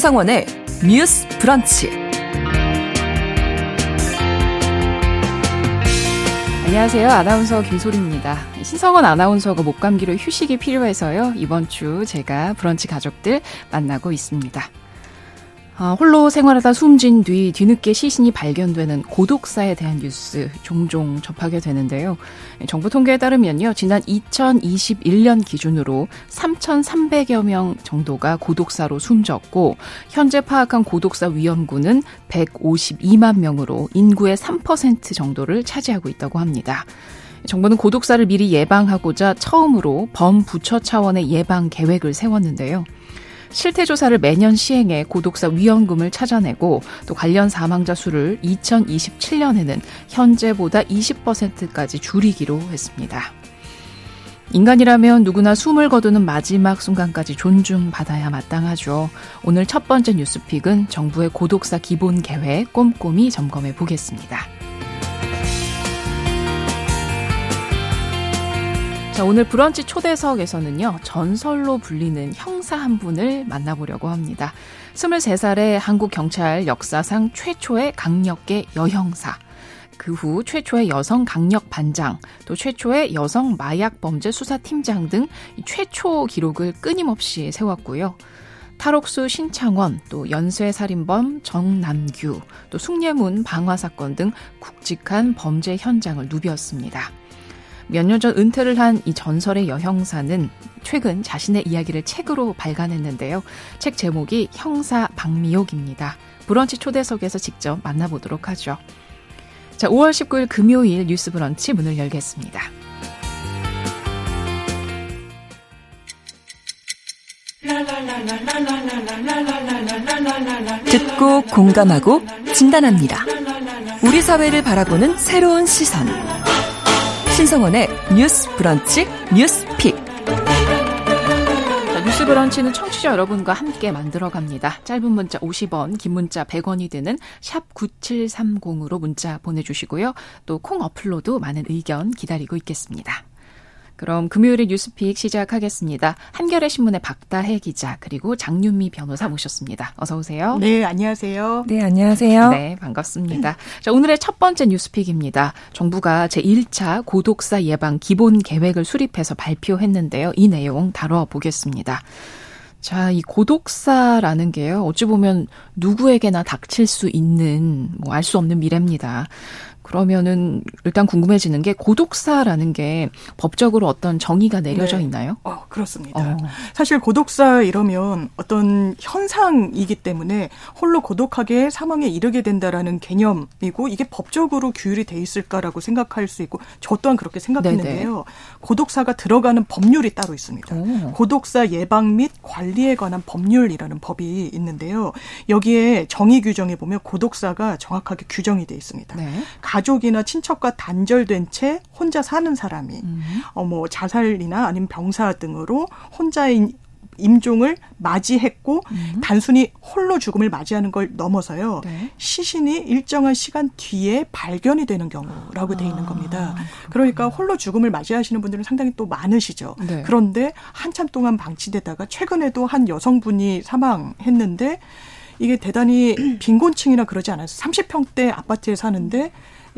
신성원의 뉴스 브런치. 안녕하세요. 아나운서 김소리입니다. 신성원 아나운서가 목 감기로 휴식이 필요해서요. 이번 주 제가 브런치 가족들 만나고 있습니다. 아, 홀로 생활하다 숨진 뒤 뒤늦게 시신이 발견되는 고독사에 대한 뉴스 종종 접하게 되는데요. 정부 통계에 따르면요. 지난 2021년 기준으로 3,300여 명 정도가 고독사로 숨졌고 현재 파악한 고독사 위험군은 152만 명으로 인구의 3% 정도를 차지하고 있다고 합니다. 정부는 고독사를 미리 예방하고자 처음으로 범부처 차원의 예방 계획을 세웠는데요. 실태 조사를 매년 시행해 고독사 위험금을 찾아내고 또 관련 사망자 수를 2027년에는 현재보다 20%까지 줄이기로 했습니다. 인간이라면 누구나 숨을 거두는 마지막 순간까지 존중받아야 마땅하죠. 오늘 첫 번째 뉴스픽은 정부의 고독사 기본 계획 꼼꼼히 점검해 보겠습니다. 자, 오늘 브런치 초대석에서는요, 전설로 불리는 형사 한 분을 만나보려고 합니다. 23살의 한국 경찰 역사상 최초의 강력계 여형사. 그 후 최초의 여성 강력 반장, 또 최초의 여성 마약 범죄 수사팀장 등 최초 기록을 끊임없이 세웠고요. 탈옥수 신창원, 또 연쇄 살인범 정남규, 또 숭례문 방화 사건 등 굵직한 범죄 현장을 누볐습니다. 몇 년 전 은퇴를 한 이 전설의 여형사는 최근 자신의 이야기를 책으로 발간했는데요. 책 제목이 형사 박미옥입니다. 브런치 초대석에서 직접 만나보도록 하죠. 자, 5월 19일 금요일 뉴스 브런치 문을 열겠습니다. 듣고 공감하고 진단합니다. 우리 사회를 바라보는 새로운 시선. 신성원의 뉴스 브런치 뉴스 pick. 자, 뉴스 브런치는 청취자 여러분과 함께 만들어 갑니다. 짧은 문자 50원, 긴 문자 100원이 드는 샵 9730으로 문자 보내주시고요. 또 콩 어플로도 많은 의견 기다리고 있겠습니다. 그럼 금요일의 뉴스 pick 시작하겠습니다. 한겨레 신문의 박다해 기자 그리고 장윤미 변호사 모셨습니다. 어서 오세요. 네, 안녕하세요. 네, 안녕하세요. 네, 반갑습니다. 자, 오늘의 첫 번째 뉴스픽입니다. 정부가 제1차 고독사 예방 기본 계획을 수립해서 발표했는데요. 이 내용 다뤄보겠습니다. 자, 이 고독사라는 게요. 어찌 보면 누구에게나 닥칠 수 있는 뭐 알 수 없는 미래입니다. 그러면은 일단 궁금해지는 게 고독사라는 게 법적으로 어떤 정의가 내려져 네. 있나요? 어, 그렇습니다. 어. 사실 고독사 이러면 어떤 현상이기 때문에 홀로 고독하게 사망에 이르게 된다라는 개념이고 이게 법적으로 규율이 돼 있을까라고 생각할 수 있고 저 또한 그렇게 생각했는데요. 네네. 고독사가 들어가는 법률이 따로 있습니다. 오. 고독사 예방 및 관리에 관한 법률이라는 법이 있는데요. 여기에 정의 규정에 보면 고독사가 정확하게 규정이 돼 있습니다. 네. 가족이나 친척과 단절된 채 혼자 사는 사람이 음. 어뭐 자살이나 아니면 병사 등으로 혼자인 임종을 맞이했고 음. 단순히 홀로 죽음을 맞이하는 걸 넘어서요 네. 시신이 일정한 시간 뒤에 발견이 되는 경우라고 돼 있는 아, 겁니다. 아, 그러니까 홀로 죽음을 맞이하시는 분들은 상당히 또 많으시죠. 네. 그런데 한참 동안 방치되다가 최근에도 한 여성분이 사망했는데 이게 대단히 빈곤층이나 그러지 않아서 30평대 아파트에 사는데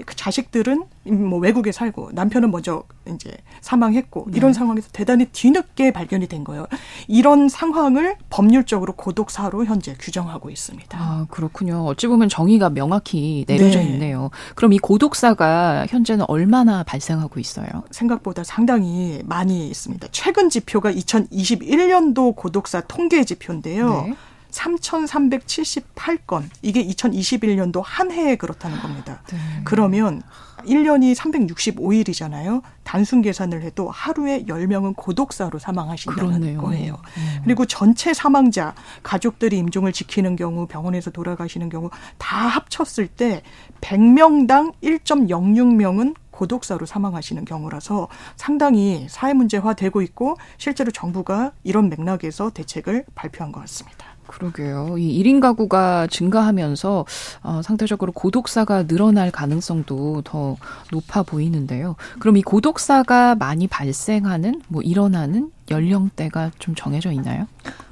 그 자식들은 뭐 외국에 살고 남편은 먼저 이제 사망했고 네. 이런 상황에서 대단히 뒤늦게 발견이 된 거예요. 이런 상황을 법률적으로 고독사로 현재 규정하고 있습니다. 아, 그렇군요. 어찌 보면 정의가 명확히 내려져 네. 있네요. 그럼 이 고독사가 현재는 얼마나 발생하고 있어요? 생각보다 상당히 많이 있습니다. 최근 지표가 2021년도 고독사 통계 지표인데요. 네. 3,378건. 이게 2021년도 한 해에 그렇다는 겁니다. 네. 그러면 1년이 365일이잖아요. 단순 계산을 해도 하루에 10명은 고독사로 사망하신다는 그렇네요. 거예요. 음. 그리고 전체 사망자, 가족들이 임종을 지키는 경우, 병원에서 돌아가시는 경우 다 합쳤을 때 100명당 1.06명은 고독사로 사망하시는 경우라서 상당히 사회 문제화 되고 있고 실제로 정부가 이런 맥락에서 대책을 발표한 것 같습니다. 그러게요. 이 1인 가구가 증가하면서 어, 상대적으로 고독사가 늘어날 가능성도 더 높아 보이는데요. 그럼 이 고독사가 많이 발생하는 뭐 일어나는 연령대가 좀 정해져 있나요?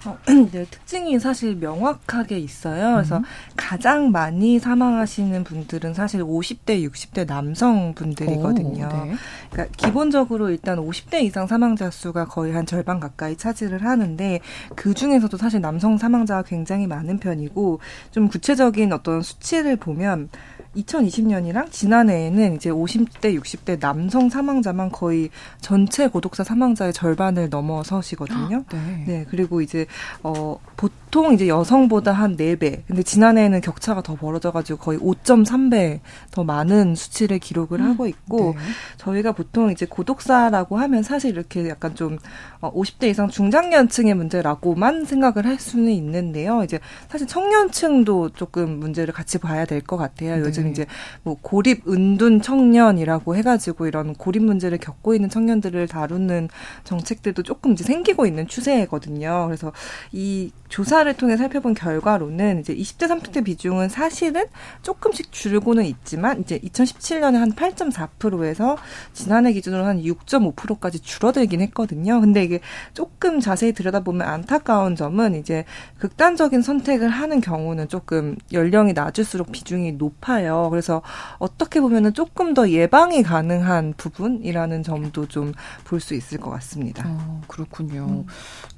어, 네, 특징이 사실 명확하게 있어요. 그래서 음. 가장 많이 사망하시는 분들은 사실 50대, 60대 남성분들이거든요. 오, 네. 그러니까 기본적으로 일단 50대 이상 사망자 수가 거의 한 절반 가까이 차지를 하는데 그 중에서도 사실 남성 사망자가 굉장히 많은 편이고 좀 구체적인 어떤 수치를 보면 2020년이랑 지난해에는 이제 50대, 60대 남성 사망자만 거의 전체 고독사 사망자의 절반을 넘어서시거든요. 네. 네. 그리고 이제 어 보통 이제 여성보다 한 4배. 근데 지난해에는 격차가 더 벌어져가지고 거의 5.3배 더 많은 수치를 기록을 하고 있고, 네. 저희가 보통 이제 고독사라고 하면 사실 이렇게 약간 좀 50대 어, 이상 중장년층의 문제라고만 생각을 할 수는 있는데요. 이제 사실 청년층도 조금 문제를 같이 봐야 될 것 같아요. 네. 요즘 이제 뭐 고립 은둔 청년이라고 해가지고 이런 고립 문제를 겪고 있는 청년들을 다루는 정책들도 조금 이제 생기고 있는 추세거든요. 그래서 이 조사 를 통해 살펴본 결과로는 이제 20대 30대 비중은 사실은 조금씩 줄고는 있지만 이제 2017년에 한 8.4%에서 지난해 기준으로 한 6.5%까지 줄어들긴 했거든요. 근데 이게 조금 자세히 들여다보면 안타까운 점은 이제 극단적인 선택을 하는 경우는 조금 연령이 낮을수록 비중이 높아요. 그래서 어떻게 보면은 조금 더 예방이 가능한 부분이라는 점도 좀 볼 수 있을 것 같습니다. 어, 그렇군요. 음.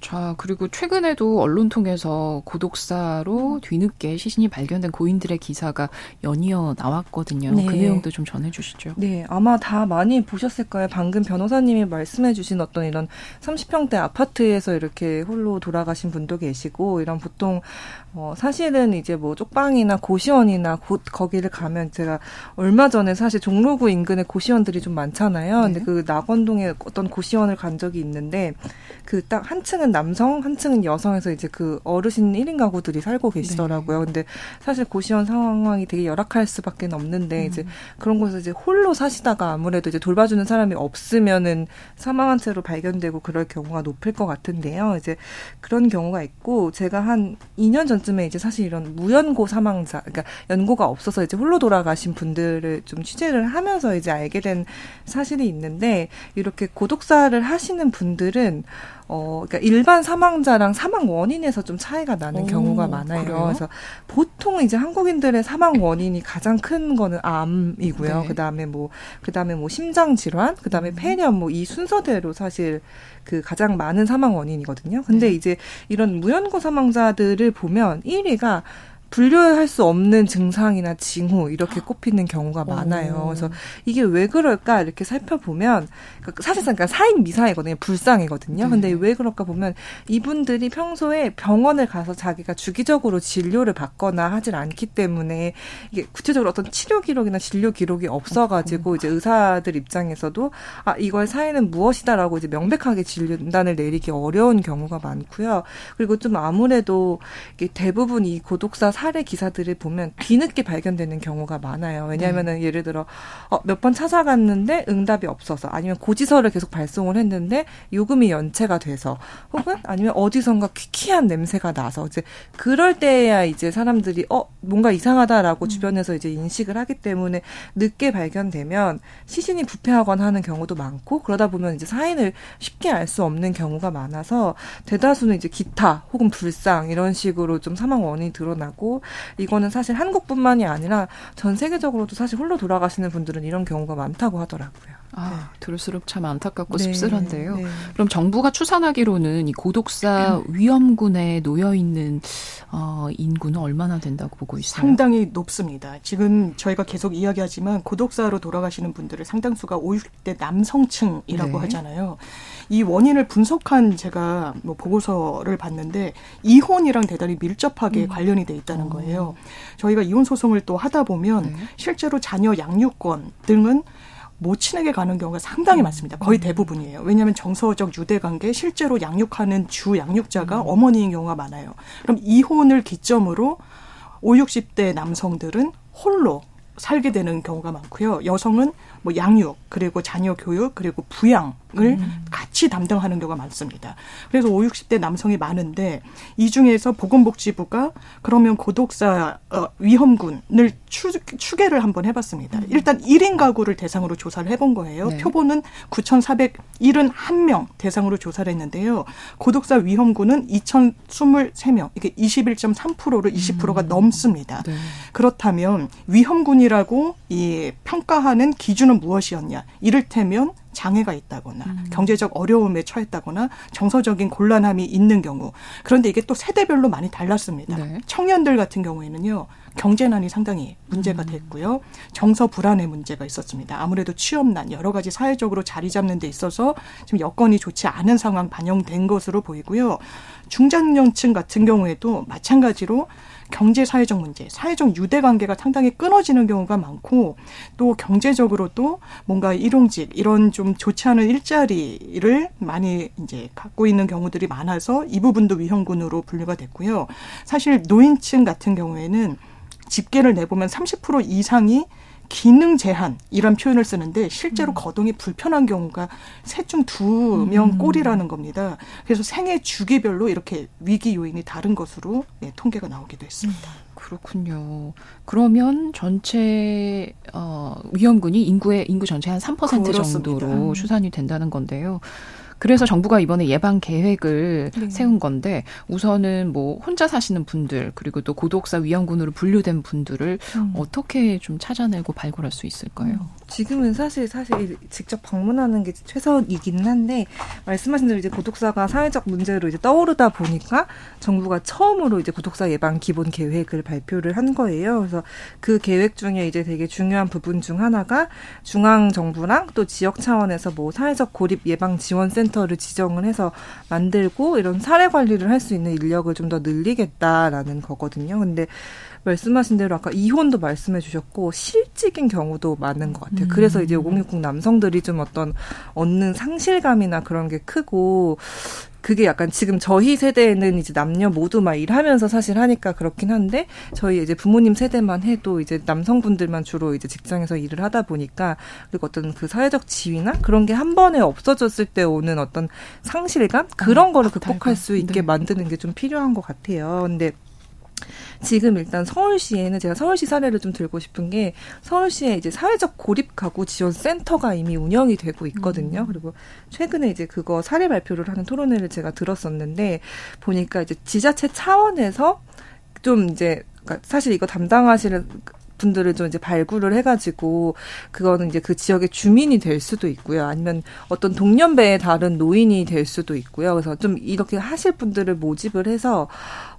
자, 그리고 최근에도 언론 통해서 고독사로 뒤늦게 시신이 발견된 고인들의 기사가 연이어 나왔거든요. 네. 그 내용도 좀 전해주시죠. 네, 아마 다 많이 보셨을 거예요. 방금 변호사님이 말씀해주신 어떤 이런 30평대 아파트에서 이렇게 홀로 돌아가신 분도 계시고 이런 보통 어, 사실은 이제 뭐 쪽방이나 고시원이나 곧 거기를 가면 제가 얼마 전에 사실 종로구 인근에 고시원들이 좀 많잖아요. 네. 근데 그 낙원동에 어떤 고시원을 간 적이 있는데 그 딱 한 층은 남성, 한 층은 여성에서 이제 그 어르신 1인 가구들이 살고 계시더라고요. 네. 근데 사실 고시원 상황이 되게 열악할 수밖에 없는데 음. 이제 그런 곳에서 이제 홀로 사시다가 아무래도 이제 돌봐주는 사람이 없으면은 사망한 채로 발견되고 그럴 경우가 높을 것 같은데요. 이제 그런 경우가 있고 제가 한 2년 전 쯤에 이제 사실 이런 무연고 사망자, 그러니까 연고가 없어서 이제 홀로 돌아가신 분들을 좀 취재를 하면서 이제 알게 된 사실이 있는데 이렇게 고독사를 하시는 분들은 어, 그러니까 일반 사망자랑 사망 원인에서 좀 차이가 나는 오, 경우가 많아요. 그래요? 그래서 보통 이제 한국인들의 사망 원인이 가장 큰 거는 암이고요. 네. 그다음에 뭐 그다음에 뭐 심장 질환, 그다음에 음. 폐렴 뭐 이 순서대로 사실 그 가장 많은 사망 원인이거든요. 근데 네. 이제 이런 무연고 사망자들을 보면 1위가 분류할 수 없는 증상이나 징후 이렇게 꼽히는 경우가 많아요. 그래서 이게 왜 그럴까 이렇게 살펴보면 그러니까 사실상 그러니까 사인 미사이거든요. 불상이거든요. 근데 네. 왜 그럴까 보면 이분들이 평소에 병원을 가서 자기가 주기적으로 진료를 받거나 하질 않기 때문에 이게 구체적으로 어떤 치료 기록이나 진료 기록이 없어가지고 이제 의사들 입장에서도 아 이걸 사인은 무엇이다라고 이제 명백하게 진단을 내리기 어려운 경우가 많고요. 그리고 좀 아무래도 이게 대부분 이 고독사 살해 기사들을 보면 뒤늦게 발견되는 경우가 많아요. 왜냐하면은 네. 예를 들어 어, 몇 번 찾아갔는데 응답이 없어서 아니면 고지서를 계속 발송을 했는데 요금이 연체가 돼서 혹은 아니면 어디선가 퀴퀴한 냄새가 나서 이제 그럴 때야 이제 사람들이 어 뭔가 이상하다라고 음. 주변에서 이제 인식을 하기 때문에 늦게 발견되면 시신이 부패하거나 하는 경우도 많고 그러다 보면 이제 사인을 쉽게 알 수 없는 경우가 많아서 대다수는 이제 기타 혹은 불상 이런 식으로 좀 사망 원인이 드러나고 이거는 사실 한국뿐만이 아니라 전 세계적으로도 사실 홀로 돌아가시는 분들은 이런 경우가 많다고 하더라고요. 아, 네. 들을수록 참 안타깝고 네. 씁쓸한데요. 네. 그럼 정부가 추산하기로는 이 고독사 음. 위험군에 놓여 있는 어, 인구는 얼마나 된다고 보고 있어요? 상당히 높습니다. 지금 저희가 계속 이야기하지만 고독사로 돌아가시는 분들의 상당수가 5, 60대 남성층이라고 네. 하잖아요. 이 원인을 분석한 제가 뭐 보고서를 봤는데 이혼이랑 대단히 밀접하게 음. 관련이 돼 있다는 어. 거예요. 저희가 이혼 소송을 또 하다 보면 네. 실제로 자녀 양육권 등은 모친에게 가는 경우가 상당히 음. 많습니다. 거의 대부분이에요. 왜냐하면 정서적 유대 관계 실제로 양육하는 주 양육자가 음. 어머니인 경우가 많아요. 그럼 이혼을 기점으로 5, 60대 남성들은 홀로 살게 되는 경우가 많고요. 여성은 뭐 양육, 그리고 자녀 교육, 그리고 부양 음. 같이 담당하는 경우가 많습니다. 그래서 5, 60대 남성이 많은데 이 중에서 보건복지부가 그러면 고독사 어, 위험군을 추, 추계를 한번 해봤습니다. 음. 일단 1인 가구를 대상으로 조사를 해본 거예요. 네. 표본은 9,471명 대상으로 조사를 했는데요. 고독사 위험군은 2,023명, 이게 21.3%를 20%가 음. 넘습니다. 네. 그렇다면 위험군이라고 이 평가하는 기준 은 무엇이었냐? 이를테면 장애가 있다거나 음. 경제적 어려움에 처했다거나 정서적인 곤란함이 있는 경우 그런데 이게 또 세대별로 많이 달랐습니다. 네. 청년들 같은 경우에는요 경제난이 상당히 문제가 음. 됐고요 정서 불안의 문제가 있었습니다. 아무래도 취업난 여러 가지 사회적으로 자리 잡는 데 있어서 지금 여건이 좋지 않은 상황 반영된 것으로 보이고요 중장년층 같은 경우에도 마찬가지로 경제 사회적 문제, 사회적 유대 관계가 상당히 끊어지는 경우가 많고 또 경제적으로도 뭔가 일용직 이런 좀 좋지 않은 일자리를 많이 이제 갖고 있는 경우들이 많아서 이 부분도 위험군으로 분류가 됐고요. 사실 노인층 같은 경우에는 집계를 내보면 30% 이상이 기능 제한 이런 표현을 쓰는데 실제로 음. 거동이 불편한 경우가 셋 중 두명 음. 꼴이라는 겁니다. 그래서 생애 주기별로 이렇게 위기 요인이 다른 것으로 네, 통계가 나오기도 했습니다. 음, 그렇군요. 그러면 전체 어 위험군이 인구의 인구 전체 한3% 정도로 음. 추산이 된다는 건데요. 그래서 정부가 이번에 예방 계획을 네. 세운 건데 우선은 뭐 혼자 사시는 분들 그리고 또 고독사 위험군으로 분류된 분들을 음. 어떻게 좀 찾아내고 발굴할 수 있을까요? 음. 지금은 사실 사실 직접 방문하는 게 최선이기는 한데 말씀하신 대로 이제 고독사가 사회적 문제로 이제 떠오르다 보니까 정부가 처음으로 이제 고독사 예방 기본 계획을 발표를 한 거예요. 그래서 그 계획 중에 이제 되게 중요한 부분 중 하나가 중앙 정부랑 또 지역 차원에서 뭐 사회적 고립 예방 지원 센터 를 지정을 해서 만들고 이런 사례 관리를 할 수 있는 인력을 좀 더 늘리겠다라는 거거든요. 근데 말씀하신 대로 아까 이혼도 말씀해 주셨고 실직인 경우도 많은 것 같아요. 음. 그래서 이제 5060 남성들이 좀 어떤 얻는 상실감이나 그런 게 크고 그게 약간 지금 저희 세대에는 이제 남녀 모두 막 일하면서 사실 하니까 그렇긴 한데 저희 이제 부모님 세대만 해도 이제 남성분들만 주로 이제 직장에서 일을 하다 보니까 그리고 어떤 그 사회적 지위나 그런 게 한 번에 없어졌을 때 오는 어떤 상실감 그런 음, 거를 극복할 수 있게 네. 만드는 게 좀 필요한 것 같아요. 근데 지금 일단 서울시에는 제가 서울시 사례를 좀 들고 싶은 게 서울시에 이제 사회적 고립 가구 지원 센터가 이미 운영이 되고 있거든요. 음. 그리고 최근에 이제 그거 사례 발표를 하는 토론회를 제가 들었었는데 보니까 이제 지자체 차원에서 좀 이제 그러니까 사실 이거 담당하시는 분들을 좀 이제 발굴을 해가지고 그거는 이제 그 지역의 주민이 될 수도 있고요. 아니면 어떤 동년배의 다른 노인이 될 수도 있고요. 그래서 좀 이렇게 하실 분들을 모집을 해서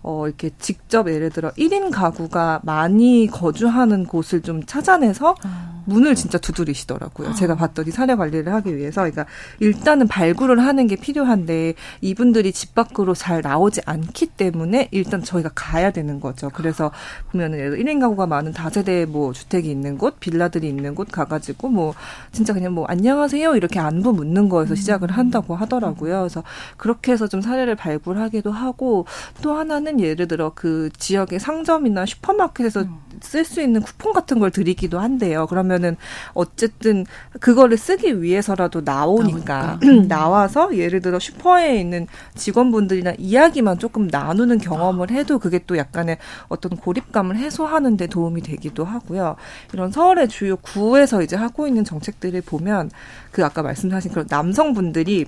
어, 이렇게 직접 예를 들어 1인 가구가 많이 거주하는 곳을 좀 찾아내서 아. 문을 진짜 두드리시더라고요. 아. 제가 봤더니 사례 관리를 하기 위해서. 그러니까 일단은 발굴을 하는 게 필요한데 이분들이 집 밖으로 잘 나오지 않기 때문에 일단 저희가 가야 되는 거죠. 그래서 보면은 예를 들어 1인 가구가 많은 다세대 뭐 주택이 있는 곳, 빌라들이 있는 곳 가가지고 뭐 진짜 그냥 뭐 안녕하세요 이렇게 안부 묻는 거에서 시작을 음. 한다고 하더라고요. 그래서 그렇게 해서 좀 사례를 발굴하기도 하고 또 하나는 하는 예를 들어 그 지역의 상점이나 슈퍼마켓에서 음. 쓸수 있는 쿠폰 같은 걸 드리기도 한대요. 그러면은 어쨌든 그거를 쓰기 위해서라도 나오니까, 나오니까. 나와서 예를 들어 슈퍼에 있는 직원분들이나 이야기만 조금 나누는 경험을 아. 해도 그게 또 약간의 어떤 고립감을 해소하는 데 도움이 되기도 하고요. 이런 서울의 주요 구에서 이제 하고 있는 정책들을 보면 그 아까 말씀하신 그런 남성분들이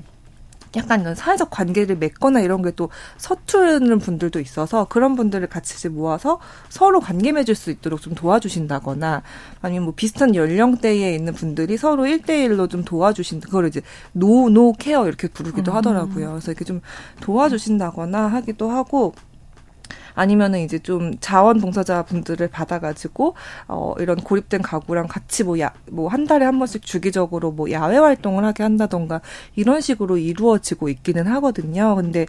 약간 이런 사회적 관계를 맺거나 이런 게 또 서투르는 분들도 있어서 그런 분들을 같이 모아서 서로 관계 맺을 수 있도록 좀 도와주신다거나 아니면 뭐 비슷한 연령대에 있는 분들이 서로 1대1로 좀 도와주신 그걸 이제 노노 케어 이렇게 부르기도 음. 하더라고요. 그래서 이렇게 좀 도와주신다거나 하기도 하고 아니면은 이제 좀 자원봉사자 분들을 받아가지고 어 이런 고립된 가구랑 같이 뭐야뭐 한 달에 한 번씩 주기적으로 뭐 야외 활동을 하게 한다던가 이런 식으로 이루어지고 있기는 하거든요. 근데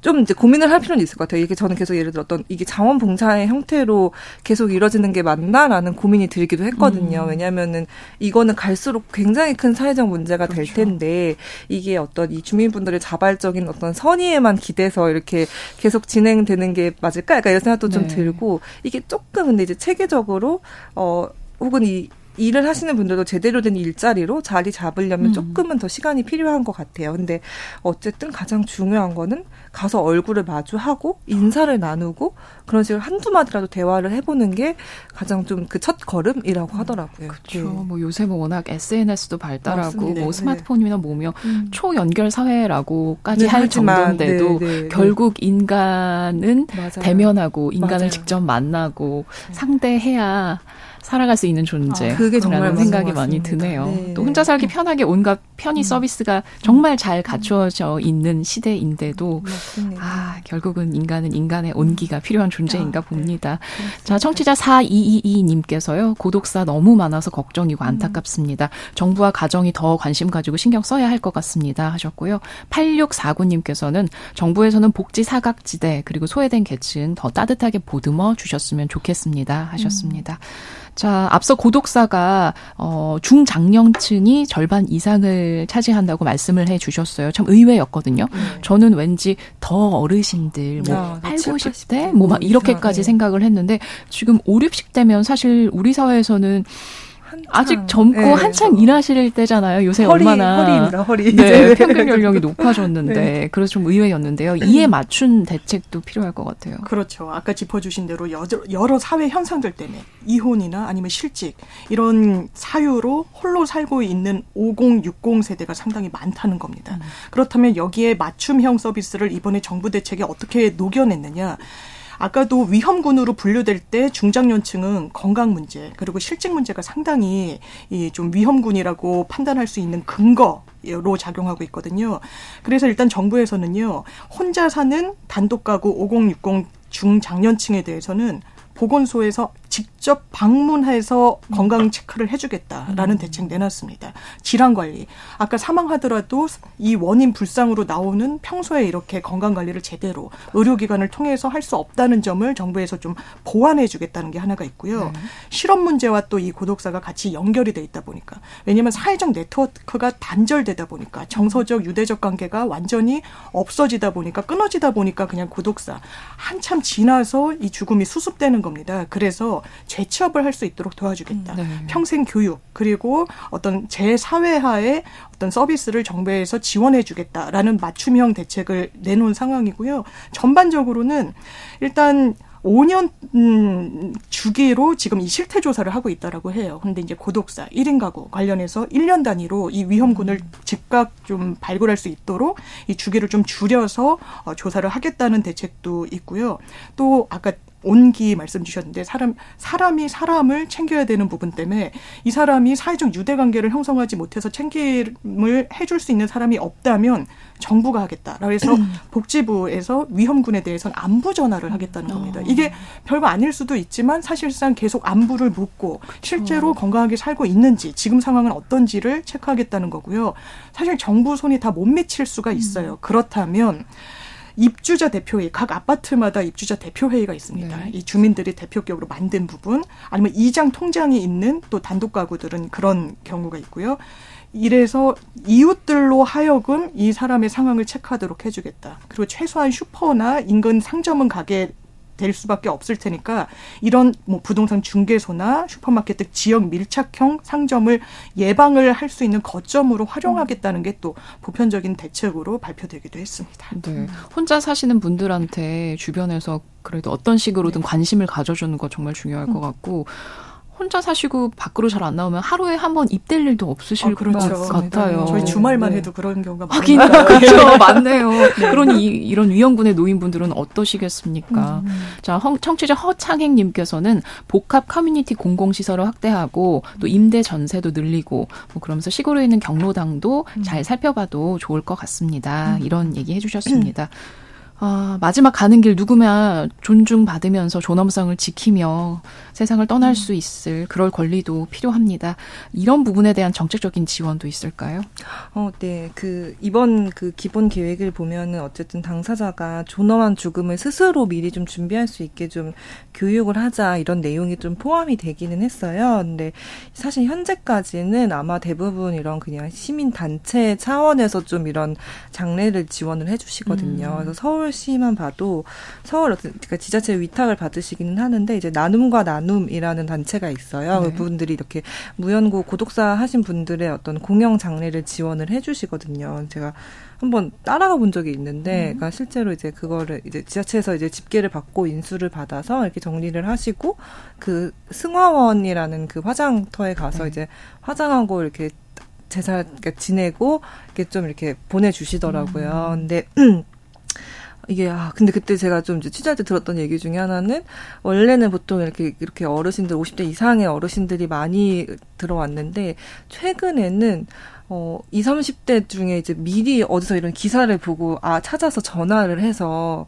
좀 이제 고민을 할 필요는 있을 것 같아요. 이게 저는 계속 예를 들어 어떤 이게 자원봉사의 형태로 계속 이루어지는 게 맞나라는 고민이 들기도 했거든요. 음. 왜냐하면은 이거는 갈수록 굉장히 큰 사회적 문제가 그렇죠. 될 텐데 이게 어떤 이 주민분들의 자발적인 어떤 선의에만 기대서 이렇게 계속 진행되는 게 맞을까? 약간 이런 생각도 네. 좀 들고 이게 조금 근데 이제 체계적으로 어 혹은 이 일을 하시는 분들도 제대로 된 일자리로 자리 잡으려면 음. 조금은 더 시간이 필요한 것 같아요. 근데 어쨌든 가장 중요한 거는 가서 얼굴을 마주하고 인사를 나누고 그런 식으로 한두 마디라도 대화를 해보는 게 가장 좀 그 첫 걸음이라고 하더라고요. 그렇죠. 네. 뭐 요새 뭐 워낙 SNS도 발달하고. 뭐 네. 스마트폰이나 뭐며 음. 초연결 사회라고까지 네, 할 하지만, 정도인데도 네, 네, 결국 인간은 맞아요. 대면하고 인간을 맞아요. 직접 만나고 상대해야 살아갈 수 있는 존재. 아, 그게 정말 생각이 많이 드네요. 네. 또 혼자 살기 편하게 온갖 편의 음. 서비스가 정말 잘 갖추어져 있는 시대인데도 맞습니다. 아, 결국은 인간은 인간의 온기가 필요한 존재인가 아, 네. 봅니다. 네. 자, 청취자 4222 님께서요. 고독사 너무 많아서 걱정이고 음. 안타깝습니다. 음. 정부와 가정이 더 관심 가지고 신경 써야 할 것 같습니다. 하셨고요. 8649 님께서는 정부에서는 복지 사각지대 그리고 소외된 계층 더 따뜻하게 보듬어 주셨으면 좋겠습니다. 하셨습니다. 음. 자, 앞서 고독사가 어 중장년층이 절반 이상을 차지한다고 말씀을 해 주셨어요. 참 의외였거든요. 네. 저는 왠지 더 어르신들 뭐 아, 8, 90대 뭐 막 이렇게까지 네. 생각을 했는데 지금 5, 60대면 사실 우리 사회에서는 아직 젊고 네. 한창 일하실 때잖아요. 요새 허리, 얼마나 허리입니다, 허리. 네, 평균 연령이 높아졌는데 네. 그래서 좀 의외였는데요. 이에 맞춘 대책도 필요할 것 같아요. 그렇죠. 아까 짚어주신 대로 여러, 여러 사회 현상들 때문에 이혼이나 아니면 실직 이런 사유로 홀로 살고 있는 50, 60 세대가 상당히 많다는 겁니다. 음. 그렇다면 여기에 맞춤형 서비스를 이번에 정부 대책에 어떻게 녹여냈느냐? 아까도 위험군으로 분류될 때 중장년층은 건강 문제 그리고 실직 문제가 상당히 이 좀 위험군이라고 판단할 수 있는 근거 로 작용하고 있거든요. 그래서 일단 정부에서는요, 혼자 사는 단독 가구 5060 중장년층에 대해서는 보건소에서 직접 방문해서 건강 체크를 해주겠다라는 음. 대책 내놨습니다. 질환 관리. 아까 사망하더라도 이 원인 불상으로 나오는 평소에 이렇게 건강 관리를 제대로 의료기관을 통해서 할 수 없다는 점을 정부에서 좀 보완해주겠다는 게 하나가 있고요. 네. 실업 문제와 또 이 고독사가 같이 연결이 돼 있다 보니까 왜냐하면 사회적 네트워크가 단절되다 보니까 정서적 유대적 관계가 완전히 없어지다 보니까 끊어지다 보니까 그냥 고독사 한참 지나서 이 죽음이 수습되는 겁니다. 그래서 재취업을 할 수 있도록 도와주겠다. 음, 네. 평생 교육 그리고 어떤 재사회화의 어떤 서비스를 정부에서 지원해주겠다라는 맞춤형 대책을 내놓은 상황이고요. 전반적으로는 일단 5년 음, 주기로 지금 이 실태 조사를 하고 있다라고 해요. 근데 이제 고독사 1인 가구 관련해서 1년 단위로 이 위험군을 즉각 좀 발굴할 수 있도록 이 주기를 좀 줄여서 어, 조사를 하겠다는 대책도 있고요. 또 아까 온기 말씀 주셨는데 사람 사람이 사람을 챙겨야 되는 부분 때문에 이 사람이 사회적 유대 관계를 형성하지 못해서 챙김을 해줄 수 있는 사람이 없다면 정부가 하겠다. 그래서 복지부에서 위험군에 대해서는 안부 전화를 하겠다는 겁니다. 이게 별거 아닐 수도 있지만 사실상 계속 안부를 묻고 실제로 건강하게 살고 있는지 지금 상황은 어떤지를 체크하겠다는 거고요. 사실 정부 손이 다 못 미칠 수가 있어요. 그렇다면 입주자 대표회의 각 아파트마다 입주자 대표회의가 있습니다. 네. 이 주민들이 대표격으로 만든 부분 아니면 이장 통장이 있는 또 단독 가구들은 그런 경우가 있고요. 이래서 이웃들로 하여금 이 사람의 상황을 체크하도록 해주겠다. 그리고 최소한 슈퍼나 인근 상점은 가게 될 수밖에 없을 테니까 이런 뭐 부동산 중개소나 슈퍼마켓 등 지역 밀착형 상점을 예방을 할 수 있는 거점으로 활용하겠다는 게 또 보편적인 대책으로 발표되기도 했습니다. 네. 혼자 사시는 분들한테 주변에서 그래도 어떤 식으로든 네. 관심을 가져주는 거 정말 중요할 것 음. 같고 혼자 사시고 밖으로 잘 안 나오면 하루에 한 번 입댈 일도 없으실 아, 그렇죠. 것 같아요. 저희 주말만 네. 해도 그런 경우가 많아요. 그렇죠. 많네요. 네. 그런 이, 이런 위험군의 노인분들은 어떠시겠습니까? 음. 자, 헝, 청취자 허창행 님께서는 복합 커뮤니티 공공시설을 확대하고 또 임대 전세도 늘리고 뭐 그러면서 시골에 있는 경로당도 음. 잘 살펴봐도 좋을 것 같습니다. 음. 이런 얘기 해주셨습니다. 아, 마지막 가는 길 누구나 존중받으면서 존엄성을 지키며 세상을 떠날 음. 수 있을 그럴 권리도 필요합니다. 이런 부분에 대한 정책적인 지원도 있을까요? 어, 네. 그 이번 그 기본 계획을 보면은 어쨌든 당사자가 존엄한 죽음을 스스로 미리 좀 준비할 수 있게 좀 교육을 하자 이런 내용이 좀 포함이 되기는 했어요. 근데 사실 현재까지는 아마 대부분 이런 그냥 시민 단체 차원에서 좀 이런 장례를 지원을 해 주시거든요. 음. 그래서 서울 서울시만 봐도 서울 어떤 그러니까 지자체 위탁을 받으시기는 하는데 이제 나눔과 나눔이라는 단체가 있어요. 네. 그분들이 이렇게 무연고 고독사 하신 분들의 어떤 공영 장례를 지원을 해주시거든요. 제가 한번 따라가 본 적이 있는데, 음. 그러니까 실제로 이제 그거를 이제 지자체에서 이제 집계를 받고 인수를 받아서 이렇게 정리를 하시고 그 승화원이라는 그 화장터에 가서 네. 이제 화장하고 이렇게 제사 그러니까 지내고 이렇게 좀 이렇게 보내주시더라고요. 음. 근데 이게 아 근데 그때 제가 좀 이제 취재할 때 들었던 얘기 중에 하나는 원래는 보통 이렇게 이렇게 어르신들 50대 이상의 어르신들이 많이 들어왔는데 최근에는 어 20, 30대 중에 이제 미리 어디서 이런 기사를 보고 아 찾아서 전화를 해서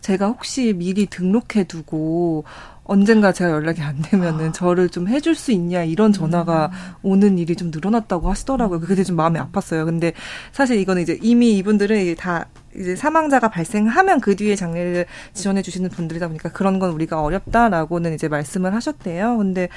제가 혹시 미리 등록해 두고 언젠가 제가 연락이 안 되면은 아. 저를 좀 해줄 수 있냐 이런 전화가 음. 오는 일이 좀 늘어났다고 하시더라고요. 그게 좀 마음이 아팠어요. 근데 사실 이거는 이제 이미 이분들은 다 이제 사망자가 발생하면 그 뒤에 장례를 지원해 주시는 분들이다 보니까 그런 건 우리가 어렵다라고는 이제 말씀을 하셨대요. 근데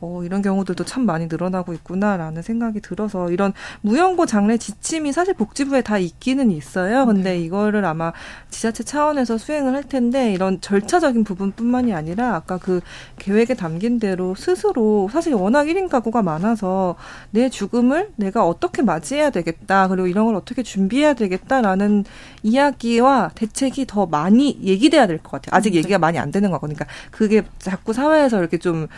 어, 이런 경우들도 참 많이 늘어나고 있구나라는 생각이 들어서 이런 무연고 장례 지침이 사실 복지부에 다 있기는 있어요. 근데 네. 이거를 아마 지자체 차원에서 수행을 할 텐데 이런 절차적인 부분뿐만이 아니라 아까 그 계획에 담긴 대로 스스로 사실 워낙 1인 가구가 많아서 내 죽음을 내가 어떻게 맞이해야 되겠다. 그리고 이런 걸 어떻게 준비해야 되겠다라는 이야기와 대책이 더 많이 얘기돼야 될 것 같아요. 아직 음, 네. 얘기가 많이 안 되는 거니까 그게 자꾸 사회에서 이렇게 좀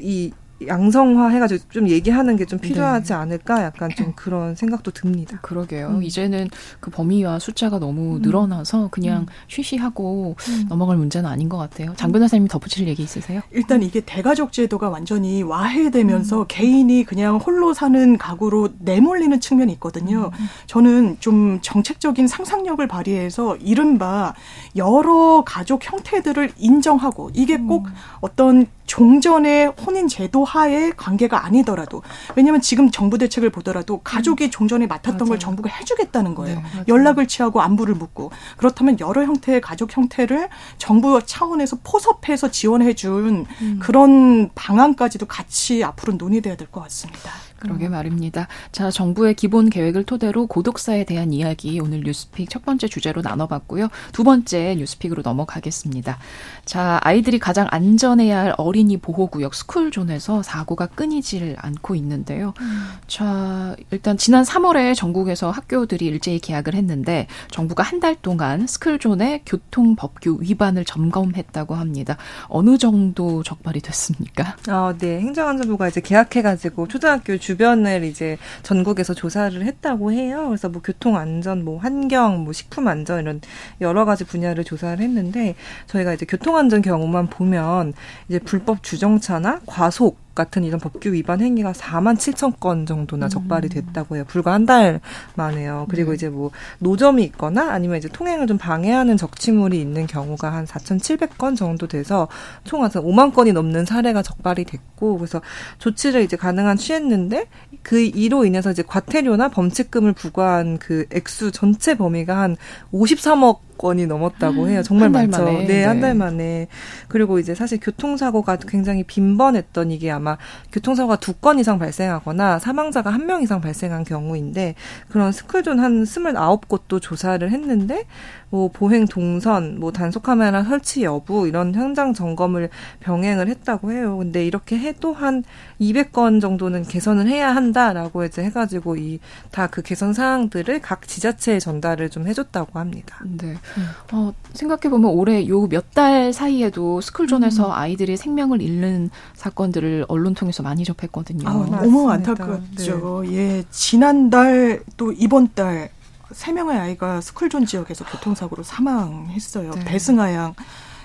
이 양성화 해가지고 좀 얘기하는 게 좀 필요하지 네. 않을까 약간 좀 그런 생각도 듭니다. 그러게요. 음. 이제는 그 범위와 숫자가 너무 음. 늘어나서 그냥 음. 쉬쉬하고 음. 넘어갈 문제는 아닌 것 같아요. 장 변호사님이 덧붙일 얘기 있으세요? 일단 이게 대가족 제도가 완전히 와해되면서 음. 개인이 그냥 홀로 사는 가구로 내몰리는 측면이 있거든요. 음. 저는 좀 정책적인 상상력을 발휘해서 이른바 여러 가족 형태들을 인정하고 이게 꼭 어떤 종전의 혼인 제도 하에 관계가 아니더라도 왜냐하면 지금 정부 대책을 보더라도 가족이 종전에 맡았던 맞아요. 걸 정부가 해주겠다는 거예요. 네, 연락을 취하고 안부를 묻고 그렇다면 여러 형태의 가족 형태를 정부 차원에서 포섭해서 지원해준 음. 그런 방안까지도 같이 앞으로 논의돼야 될 것 같습니다. 그러게 음. 말입니다. 자, 정부의 기본 계획을 토대로 고독사에 대한 이야기 오늘 뉴스픽 첫 번째 주제로 나눠봤고요. 두 번째 뉴스픽으로 넘어가겠습니다. 자, 아이들이 가장 안전해야 할 어린이 보호구역 스쿨존에서 사고가 끊이질 않고 있는데요. 음. 자, 일단 지난 3월에 전국에서 학교들이 일제히 개학을 했는데 정부가 한 달 동안 스쿨존의 교통법규 위반을 점검했다고 합니다. 어느 정도 적발이 됐습니까? 아, 네. 행정안전부가 이제 개학해가지고 초등학교 주 변을 이제 전국에서 조사를 했다고 해요. 그래서 뭐 교통 안전, 뭐 환경, 뭐 식품 안전 이런 여러 가지 분야를 조사를 했는데 저희가 이제 교통 안전 경우만 보면 이제 불법 주정차나 과속 같은 이런 법규 위반 행위가 4만 7천 건 정도나 적발이 음. 됐다고 해요. 불과 한 달 만에요. 그리고 네. 이제 뭐 노점이 있거나 아니면 이제 통행을 좀 방해하는 적치물이 있는 경우가 한 4,700건 정도 돼서 총 한 5만 건이 넘는 사례가 적발이 됐고 그래서 조치를 이제 가능한 취했는데 그 이로 인해서 이제 과태료나 범칙금을 부과한 그 액수 전체 범위가 한 53억 건이 넘었다고 해요. 정말 많죠. 만에. 네, 한 달 만에. 그리고 이제 사실 교통사고가 굉장히 빈번했던 이게 아마 교통사고가 두 건 이상 발생하거나 사망자가 한 명 이상 발생한 경우인데 그런 스쿨존 한 스물아홉 곳도 조사를 했는데 뭐 보행 동선, 뭐 단속 카메라 설치 여부 이런 현장 점검을 병행을 했다고 해요. 근데 이렇게 해도 한 200건 정도는 개선을 해야 한다라고 이제 해가지고 이 다 그 개선 사항들을 각 지자체에 전달을 좀 해줬다고 합니다. 네. 음. 어, 생각해 보면 올해 요 몇 달 사이에도 스쿨존에서 음. 아이들이 생명을 잃는 사건들을 언론 통해서 많이 접했거든요. 아, 너무 안타깝죠. 네. 예, 지난달 또 이번 달 세 명의 아이가 스쿨존 지역에서 교통사고로 사망했어요. 네. 배승아 양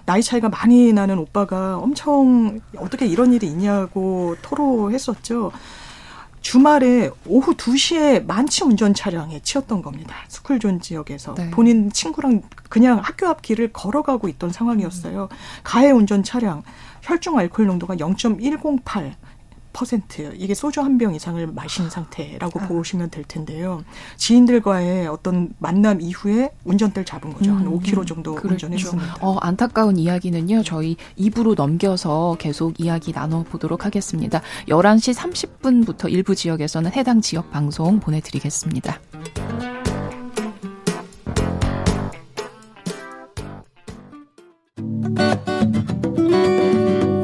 나이 차이가 많이 나는 오빠가 엄청 어떻게 이런 일이 있냐고 토로했었죠. 주말에 오후 2시에 만취 운전 차량에 치였던 겁니다. 스쿨존 지역에서. 네. 본인 친구랑 그냥 학교 앞 길을 걸어가고 있던 상황이었어요. 가해 운전 차량, 혈중 알코올 농도가 0.108. 퍼센트 이게 소주 한 병 이상을 마신 상태라고 아. 보시면 될 텐데요. 지인들과의 어떤 만남 이후에 운전대를 잡은 거죠. 음, 한 5km 정도 그렇죠. 운전했습니다. 어, 안타까운 이야기는요. 저희 2부로 넘겨서 계속 이야기 나눠보도록 하겠습니다. 11시 30분부터 일부 지역에서는 해당 지역 방송 보내드리겠습니다.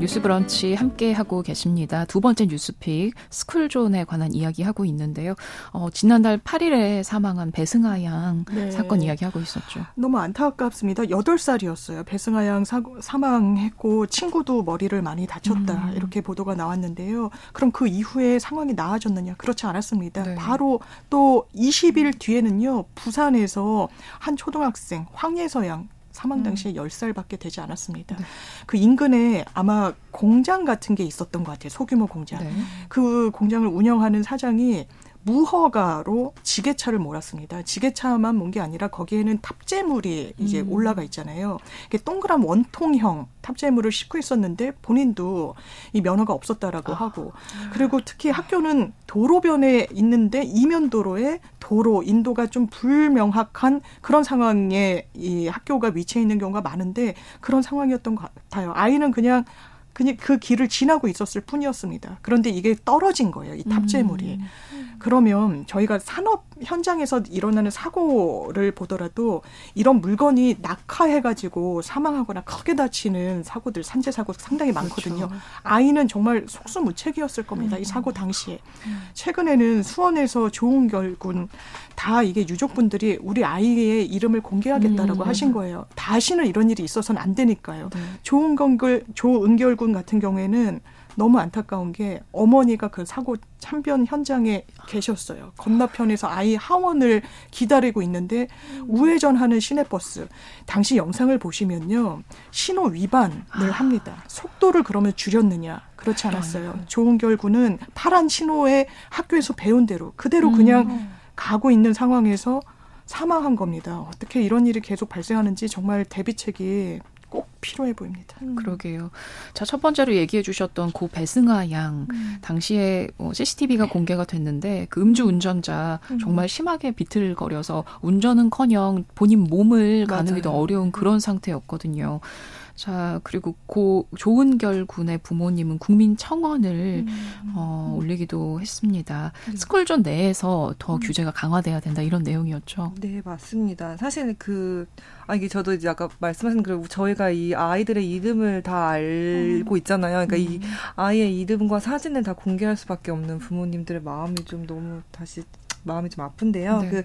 뉴스 브런치 함께 하고 계십니다. 두 번째 뉴스픽 스쿨존에 관한 이야기 하고 있는데요. 어, 지난달 8일에 사망한 배승아 양 네. 사건 이야기 하고 있었죠. 너무 안타깝습니다. 8살이었어요. 배승아 양 사, 사망했고 친구도 머리를 많이 다쳤다. 음. 이렇게 보도가 나왔는데요. 그럼 그 이후에 상황이 나아졌느냐? 그렇지 않았습니다. 네. 바로 또 20일 뒤에는요. 부산에서 한 초등학생 황예서 양 사망 당시에 음. 10살밖에 되지 않았습니다. 네. 그 인근에 아마 공장 같은 게 있었던 것 같아요. 소규모 공장. 네. 그 공장을 운영하는 사장이 무허가로 지게차를 몰았습니다. 지게차만 몬 게 아니라 거기에는 탑재물이 이제 음. 올라가 있잖아요. 이게 동그란 원통형 탑재물을 싣고 있었는데 본인도 이 면허가 없었다라고 아. 하고 그리고 특히 학교는 도로변에 있는데 이면 도로에 도로 인도가 좀 불명확한 그런 상황에 이 학교가 위치해 있는 경우가 많은데 그런 상황이었던 것 같아요. 아이는 그냥 그냥 그 길을 지나고 있었을 뿐이었습니다. 그런데 이게 떨어진 거예요. 이 탑재물이. 음. 그러면 저희가 산업 현장에서 일어나는 사고를 보더라도 이런 물건이 낙하해가지고 사망하거나 크게 다치는 사고들, 산재 사고 상당히 많거든요. 그렇죠. 아이는 정말 속수무책이었을 겁니다. 이 사고 당시에. 최근에는 수원에서 조은결 군 다 이게 유족분들이 우리 아이의 이름을 공개하겠다라고 음, 하신 거예요. 다시는 이런 일이 있어서는 안 되니까요. 네. 조은건글, 조은결 군 같은 경우에는 너무 안타까운 게 어머니가 그 사고 참변 현장에 계셨어요. 건너편에서 아이 하원을 기다리고 있는데 우회전하는 시내버스. 당시 영상을 보시면요. 신호 위반을 아. 합니다. 속도를 그러면 줄였느냐. 그렇지 않았어요. 조은결 군은 파란 신호에 학교에서 배운 대로 그대로 그냥 음. 가고 있는 상황에서 사망한 겁니다. 어떻게 이런 일이 계속 발생하는지 정말 대비책이 꼭 필요해 보입니다. 음. 그러게요. 자, 첫 번째로 얘기해 주셨던 고 배승아 양 음. 당시에 뭐 CCTV가 공개가 됐는데 그 음주 운전자 음. 정말 심하게 비틀거려서 운전은 커녕 본인 몸을 가누기도 어려운 그런 상태였거든요. 자, 그리고 고 조은결 군의 부모님은 국민청원을 음. 어, 올리기도 했습니다. 음. 스쿨존 내에서 더 음. 규제가 강화돼야 된다 이런 내용이었죠. 네, 맞습니다. 사실 그 아, 이게 저도 이제 아까 말씀하신 그 저희가 이 아이들의 이름을 다 알고 음. 있잖아요. 그러니까 이 음. 아이의 이름과 사진을 다 공개할 수밖에 없는 부모님들의 마음이 좀 너무 다시 마음이 좀 아픈데요. 네. 그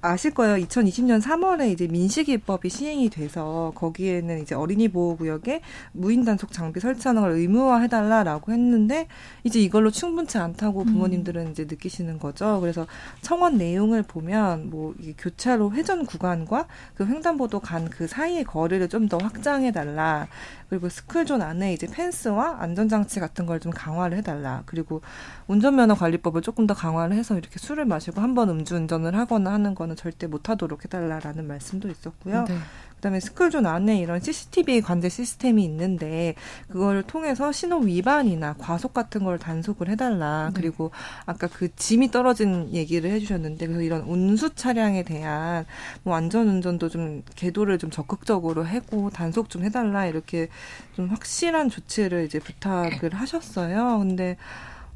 아실 거예요. 2020년 3월에 이제 민식이법이 시행이 돼서 거기에는 이제 어린이 보호 구역에 무인 단속 장비 설치하는 걸 의무화해 달라라고 했는데 이제 이걸로 충분치 않다고 음. 부모님들은 음. 이제 느끼시는 거죠. 그래서 청원 내용을 보면 뭐 이게 교차로 회전 구간과 그 횡단보도 간 그 사이의 거리를 좀 더 확장해 달라. 그리고 스쿨존 안에 이제 펜스와 안전장치 같은 걸 좀 강화를 해달라. 그리고 운전면허 관리법을 조금 더 강화를 해서 이렇게 술을 마시고 한 번 음주운전을 하거나 하는 거는 절대 못하도록 해달라라는 말씀도 있었고요. 네. 그다음에 스쿨존 안에 이런 CCTV 관제 시스템이 있는데 그걸 통해서 신호 위반이나 과속 같은 걸 단속을 해달라. 네. 그리고 아까 그 짐이 떨어진 얘기를 해주셨는데 그래서 이런 운수 차량에 대한 뭐 안전 운전도 좀 계도를 좀 적극적으로 하고 단속 좀 해달라 이렇게 좀 확실한 조치를 이제 부탁을 하셨어요. 근데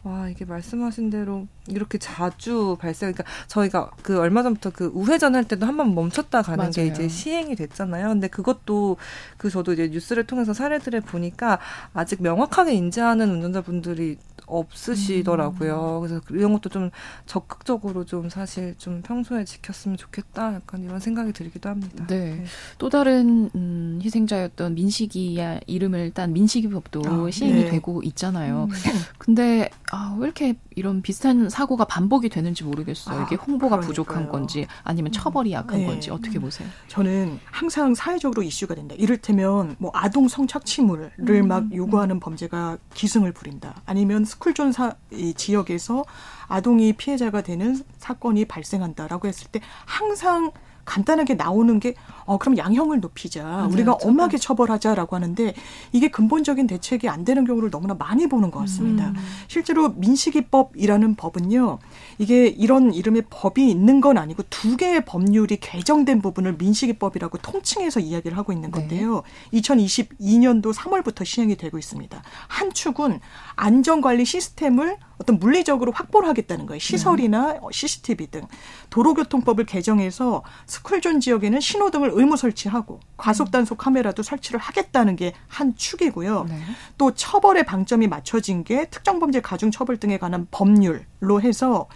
와, 이게 말씀하신 대로 이렇게 자주 발생, 그러니까 저희가 그 얼마 전부터 그 우회전 할 때도 한 번 멈췄다 가는 맞아요. 게 이제 시행이 됐잖아요. 근데 그것도 그 저도 이제 뉴스를 통해서 사례들을 보니까 아직 명확하게 인지하는 운전자분들이 없으시더라고요. 음. 그래서 이런 것도 좀 적극적으로 좀 사실 좀 평소에 지켰으면 좋겠다. 약간 이런 생각이 들기도 합니다. 네. 네. 또 다른 음, 희생자였던 민식이야 이름을 딴 민식이법도 아, 시행이 네. 되고 있잖아요. 음. 근데 아, 왜 이렇게 이런 비슷한 사고가 반복이 되는지 모르겠어요. 아, 이게 홍보가 그러니까요. 부족한 건지 아니면 처벌이 약한 네. 건지 어떻게 보세요? 저는 항상 사회적으로 이슈가 된다. 이를테면 뭐 아동 성착취물을 음. 막 요구하는 범죄가 기승을 부린다. 아니면 스쿨존 사, 이 지역에서 아동이 피해자가 되는 사건이 발생한다라고 했을 때 항상 간단하게 나오는 게 어, 그럼 양형을 높이자. 맞아요, 우리가. 엄하게 처벌하자라고 하는데 이게 근본적인 대책이 안 되는 경우를 너무나 많이 보는 것 같습니다. 음. 실제로 민식이법이라는 법은요. 이게 이런 이름의 법이 있는 건 아니고 두 개의 법률이 개정된 부분을 민식이법이라고 통칭해서 이야기를 하고 있는 네. 건데요. 네. 2022년도 3월부터 시행이 되고 있습니다. 한 축은 안전관리 시스템을 어떤 물리적으로 확보를 하겠다는 거예요. 시설이나 네. CCTV 등 도로교통법을 개정해서 스쿨존 지역에는 신호등을 의무 설치하고 과속 단속 카메라도 설치를 하겠다는 게 한 축이고요. 네. 또 처벌의 방점이 맞춰진 게 특정범죄 가중 처벌 등에 관한 법률로 해서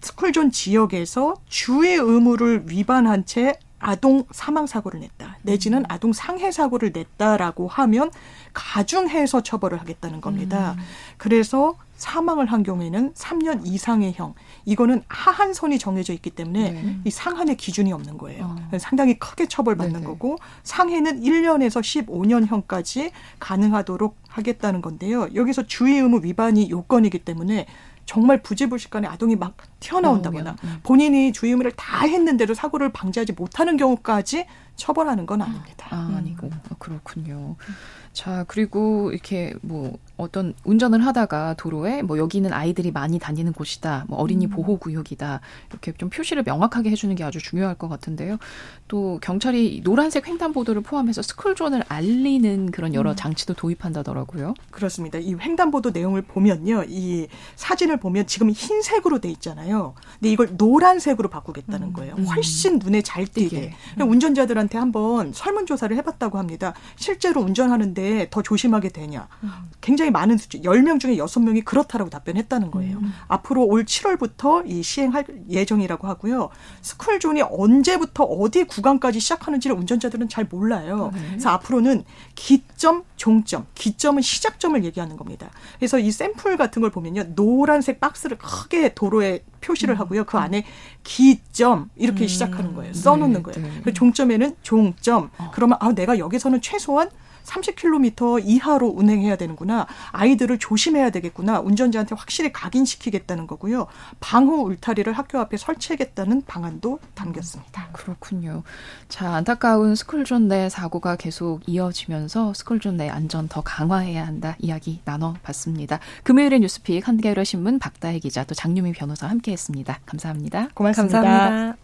스쿨존 지역에서 주의 의무를 위반한 채 아동 사망 사고를 냈다. 내지는 음. 아동 상해 사고를 냈다라고 하면 가중해서 처벌을 하겠다는 겁니다. 음. 그래서 사망을 한 경우에는 3년 이상의 형. 이거는 하한선이 정해져 있기 때문에 네. 이 상한의 기준이 없는 거예요. 어. 상당히 크게 처벌받는 네네. 거고 상해는 1년에서 15년형까지 가능하도록 하겠다는 건데요. 여기서 주의 의무 위반이 요건이기 때문에 정말 부지불식간에 아동이 막 튀어나온다거나 음. 본인이 주의 의무를 다 했는데도 사고를 방지하지 못하는 경우까지 처벌하는 건 아닙니다. 아, 아니고 아, 그렇군요. 자, 그리고 이렇게 뭐 어떤 운전을 하다가 도로에 뭐 여기는 아이들이 많이 다니는 곳이다, 뭐 어린이 음. 보호 구역이다 이렇게 좀 표시를 명확하게 해주는 게 아주 중요할 것 같은데요. 또 경찰이 노란색 횡단보도를 포함해서 스쿨존을 알리는 그런 여러 음. 장치도 도입한다더라고요. 그렇습니다. 이 횡단보도 내용을 보면요, 이 사진을 보면 지금 흰색으로 돼 있잖아요. 근데 이걸 노란색으로 바꾸겠다는 음. 거예요. 훨씬 눈에 잘 띄게. 음. 운전자들한테 한번 설문조사를 해봤다고 합니다. 실제로 운전하는데 더 조심하게 되냐? 음. 굉장히 굉장히 많은 수준, 10명 중에 6명이 그렇다라고 답변했다는 거예요. 음. 앞으로 올 7월부터 이 시행할 예정이라고 하고요. 스쿨존이 언제부터 어디 구간까지 시작하는지를 운전자들은 잘 몰라요. 네. 그래서 앞으로는 기점, 종점, 기점은 시작점을 얘기하는 겁니다. 그래서 이 샘플 같은 걸 보면요. 노란색 박스를 크게 도로에 표시를 음. 하고요. 그 안에 기점 이렇게 음. 시작하는 거예요. 써놓는 네, 거예요. 네. 종점에는 종점. 어. 그러면 아 내가 여기서는 최소한 30km 이하로 운행해야 되는구나. 아이들을 조심해야 되겠구나. 운전자한테 확실히 각인시키겠다는 거고요. 방호 울타리를 학교 앞에 설치하겠다는 방안도 담겼습니다. 그렇군요. 자, 안타까운 스쿨존 내 사고가 계속 이어지면서 스쿨존 내 안전 더 강화해야 한다 이야기 나눠봤습니다. 금요일의 뉴스픽 한겨레 신문 박다혜 기자 또 장유미 변호사 함께했습니다. 감사합니다. 고맙습니다. 감사합니다.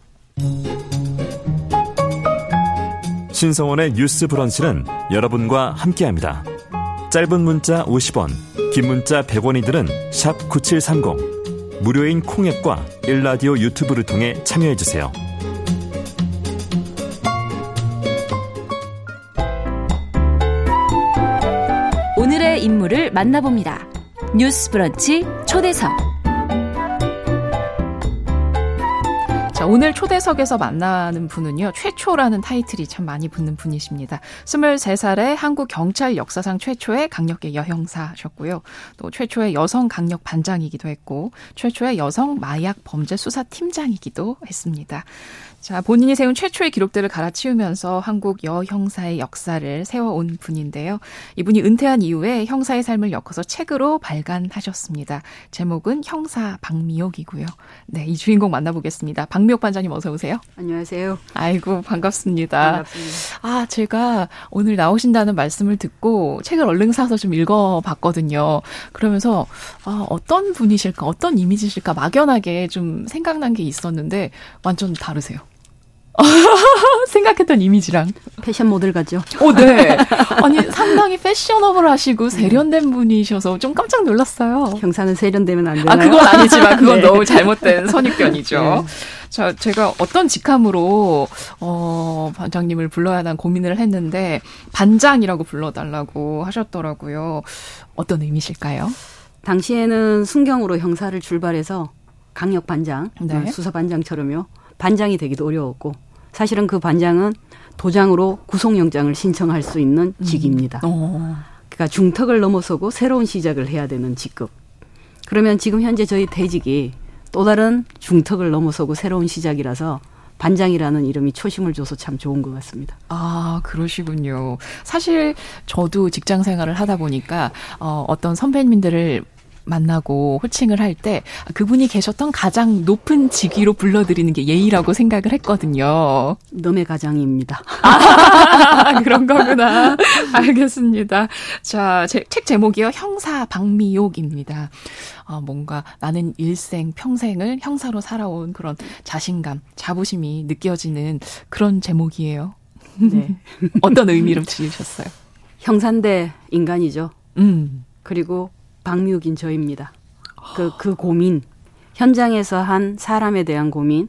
신성원의 뉴스 브런치는 여러분과 함께합니다. 짧은 문자 50원, 긴 문자 100원이들은 9730. 무료인 콩앱과 일라디오 유튜브를 통해 참여해 주세요. 오늘의 인물을 만나봅니다. 뉴스 브런치 초대석. 오늘 초대석에서 만나는 분은요, 최초라는 타이틀이 참 많이 붙는 분이십니다. 23살의 한국 경찰 역사상 최초의 강력계 여형사셨고요. 또 최초의 여성 강력 반장이기도 했고, 최초의 여성 마약 범죄 수사 팀장이기도 했습니다. 자, 본인이 세운 최초의 기록들을 갈아치우면서 한국 여형사의 역사를 세워온 분인데요. 이분이 은퇴한 이후에 형사의 삶을 엮어서 책으로 발간하셨습니다. 제목은 형사 박미옥이고요. 네, 이 주인공 만나보겠습니다. 박미옥 반장님 어서 오세요. 안녕하세요. 아이고, 반갑습니다. 반갑습니다. 아, 제가 오늘 나오신다는 말씀을 듣고 책을 얼른 사서 좀 읽어봤거든요. 그러면서, 아, 어떤 분이실까, 어떤 이미지실까 막연하게 좀 생각난 게 있었는데 완전 다르세요. 생각했던 이미지랑. 패션 모델 같죠? 오, 네. 아니, 상당히 패셔너블 하시고 세련된 분이셔서 좀 깜짝 놀랐어요. 형사는 세련되면 안 되나요? 아, 그건 아니지만 그건 네. 너무 잘못된 선입견이죠. 네. 자, 제가 어떤 직함으로, 어, 반장님을 불러야 난 고민을 했는데, 반장이라고 불러달라고 하셨더라고요. 어떤 의미실까요? 당시에는 순경으로 형사를 출발해서 강력 반장, 네. 수사 반장처럼요. 반장이 되기도 어려웠고 사실은 그 반장은 도장으로 구속영장을 신청할 수 있는 음. 직입니다. 음. 그러니까 중턱을 넘어서고 새로운 시작을 해야 되는 직급. 그러면 지금 현재 저희 대직이 또 다른 중턱을 넘어서고 새로운 시작이라서 반장이라는 이름이 초심을 줘서 참 좋은 것 같습니다. 아, 그러시군요. 사실 저도 직장 생활을 하다 보니까 어, 어떤 선배님들을 만나고 호칭을 할 때 그분이 계셨던 가장 높은 직위로 불러드리는 게 예의라고 생각을 했거든요. 너의 가장입니다. 아, 그런 거구나. 알겠습니다. 자, 제, 책 제목이요. 형사 박미옥입니다. 어, 뭔가 나는 일생, 평생을 형사로 살아온 그런 자신감, 자부심이 느껴지는 그런 제목이에요. 네. 어떤 의미로 지으셨어요? 형사인데 인간이죠. 음. 그리고 박미욱인 저입니다. 그, 그 고민, 현장에서 한 사람에 대한 고민,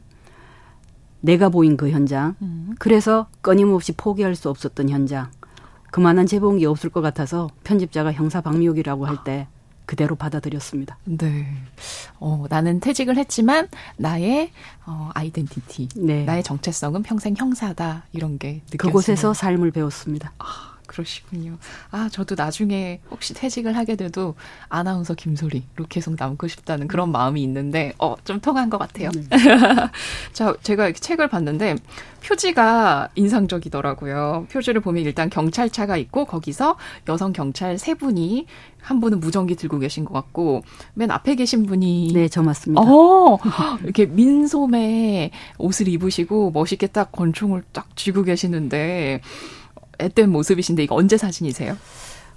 내가 보인 그 현장, 음. 그래서 끊임없이 포기할 수 없었던 현장, 그만한 재봉이 없을 것 같아서 편집자가 형사 박미욱이라고 할 때 그대로 받아들였습니다. 네. 어, 나는 퇴직을 했지만 나의 어, 아이덴티티, 네. 나의 정체성은 평생 형사다 이런 게 느껴지는. 그곳에서 삶을 배웠습니다. 아. 그러시군요. 아, 저도 나중에 혹시 퇴직을 하게 돼도 아나운서 김소리로 계속 남고 싶다는 그런 마음이 있는데, 어, 좀 통한 것 같아요. 네. 자, 제가 이렇게 책을 봤는데, 표지가 인상적이더라고요. 표지를 보면 일단 경찰차가 있고, 거기서 여성 경찰 세 분이, 한 분은 무전기 들고 계신 것 같고, 맨 앞에 계신 분이. 네, 저 맞습니다. 어, 이렇게 민소매 옷을 입으시고, 멋있게 딱 권총을 딱 쥐고 계시는데, 앳된 모습이신데 이거 언제 사진이세요?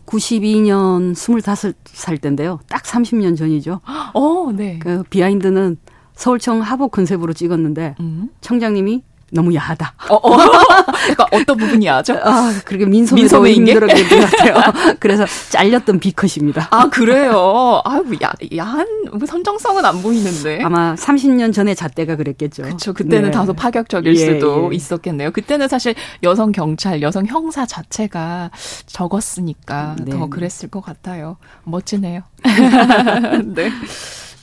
92년 25살 때인데요. 딱 30년 전이죠. 어, 네. 그 비하인드는 서울청 하복 컨셉으로 찍었는데 음. 청장님이 너무 야하다. 어, 어. 그러니까 어떤 부분이 야하죠? 아, 그렇게 민소매 민소매인 게? 것 같아요. 그래서 잘렸던 비컷입니다. 아, 그래요? 아, 뭐 야, 야한 뭐 선정성은 안 보이는데. 아마 30년 전에 잣대가 그랬겠죠. 그렇죠. 그때는 네. 다소 파격적일 예, 수도 예. 있었겠네요. 그때는 사실 여성 경찰, 여성 형사 자체가 적었으니까 네. 더 그랬을 것 같아요. 멋지네요. 네.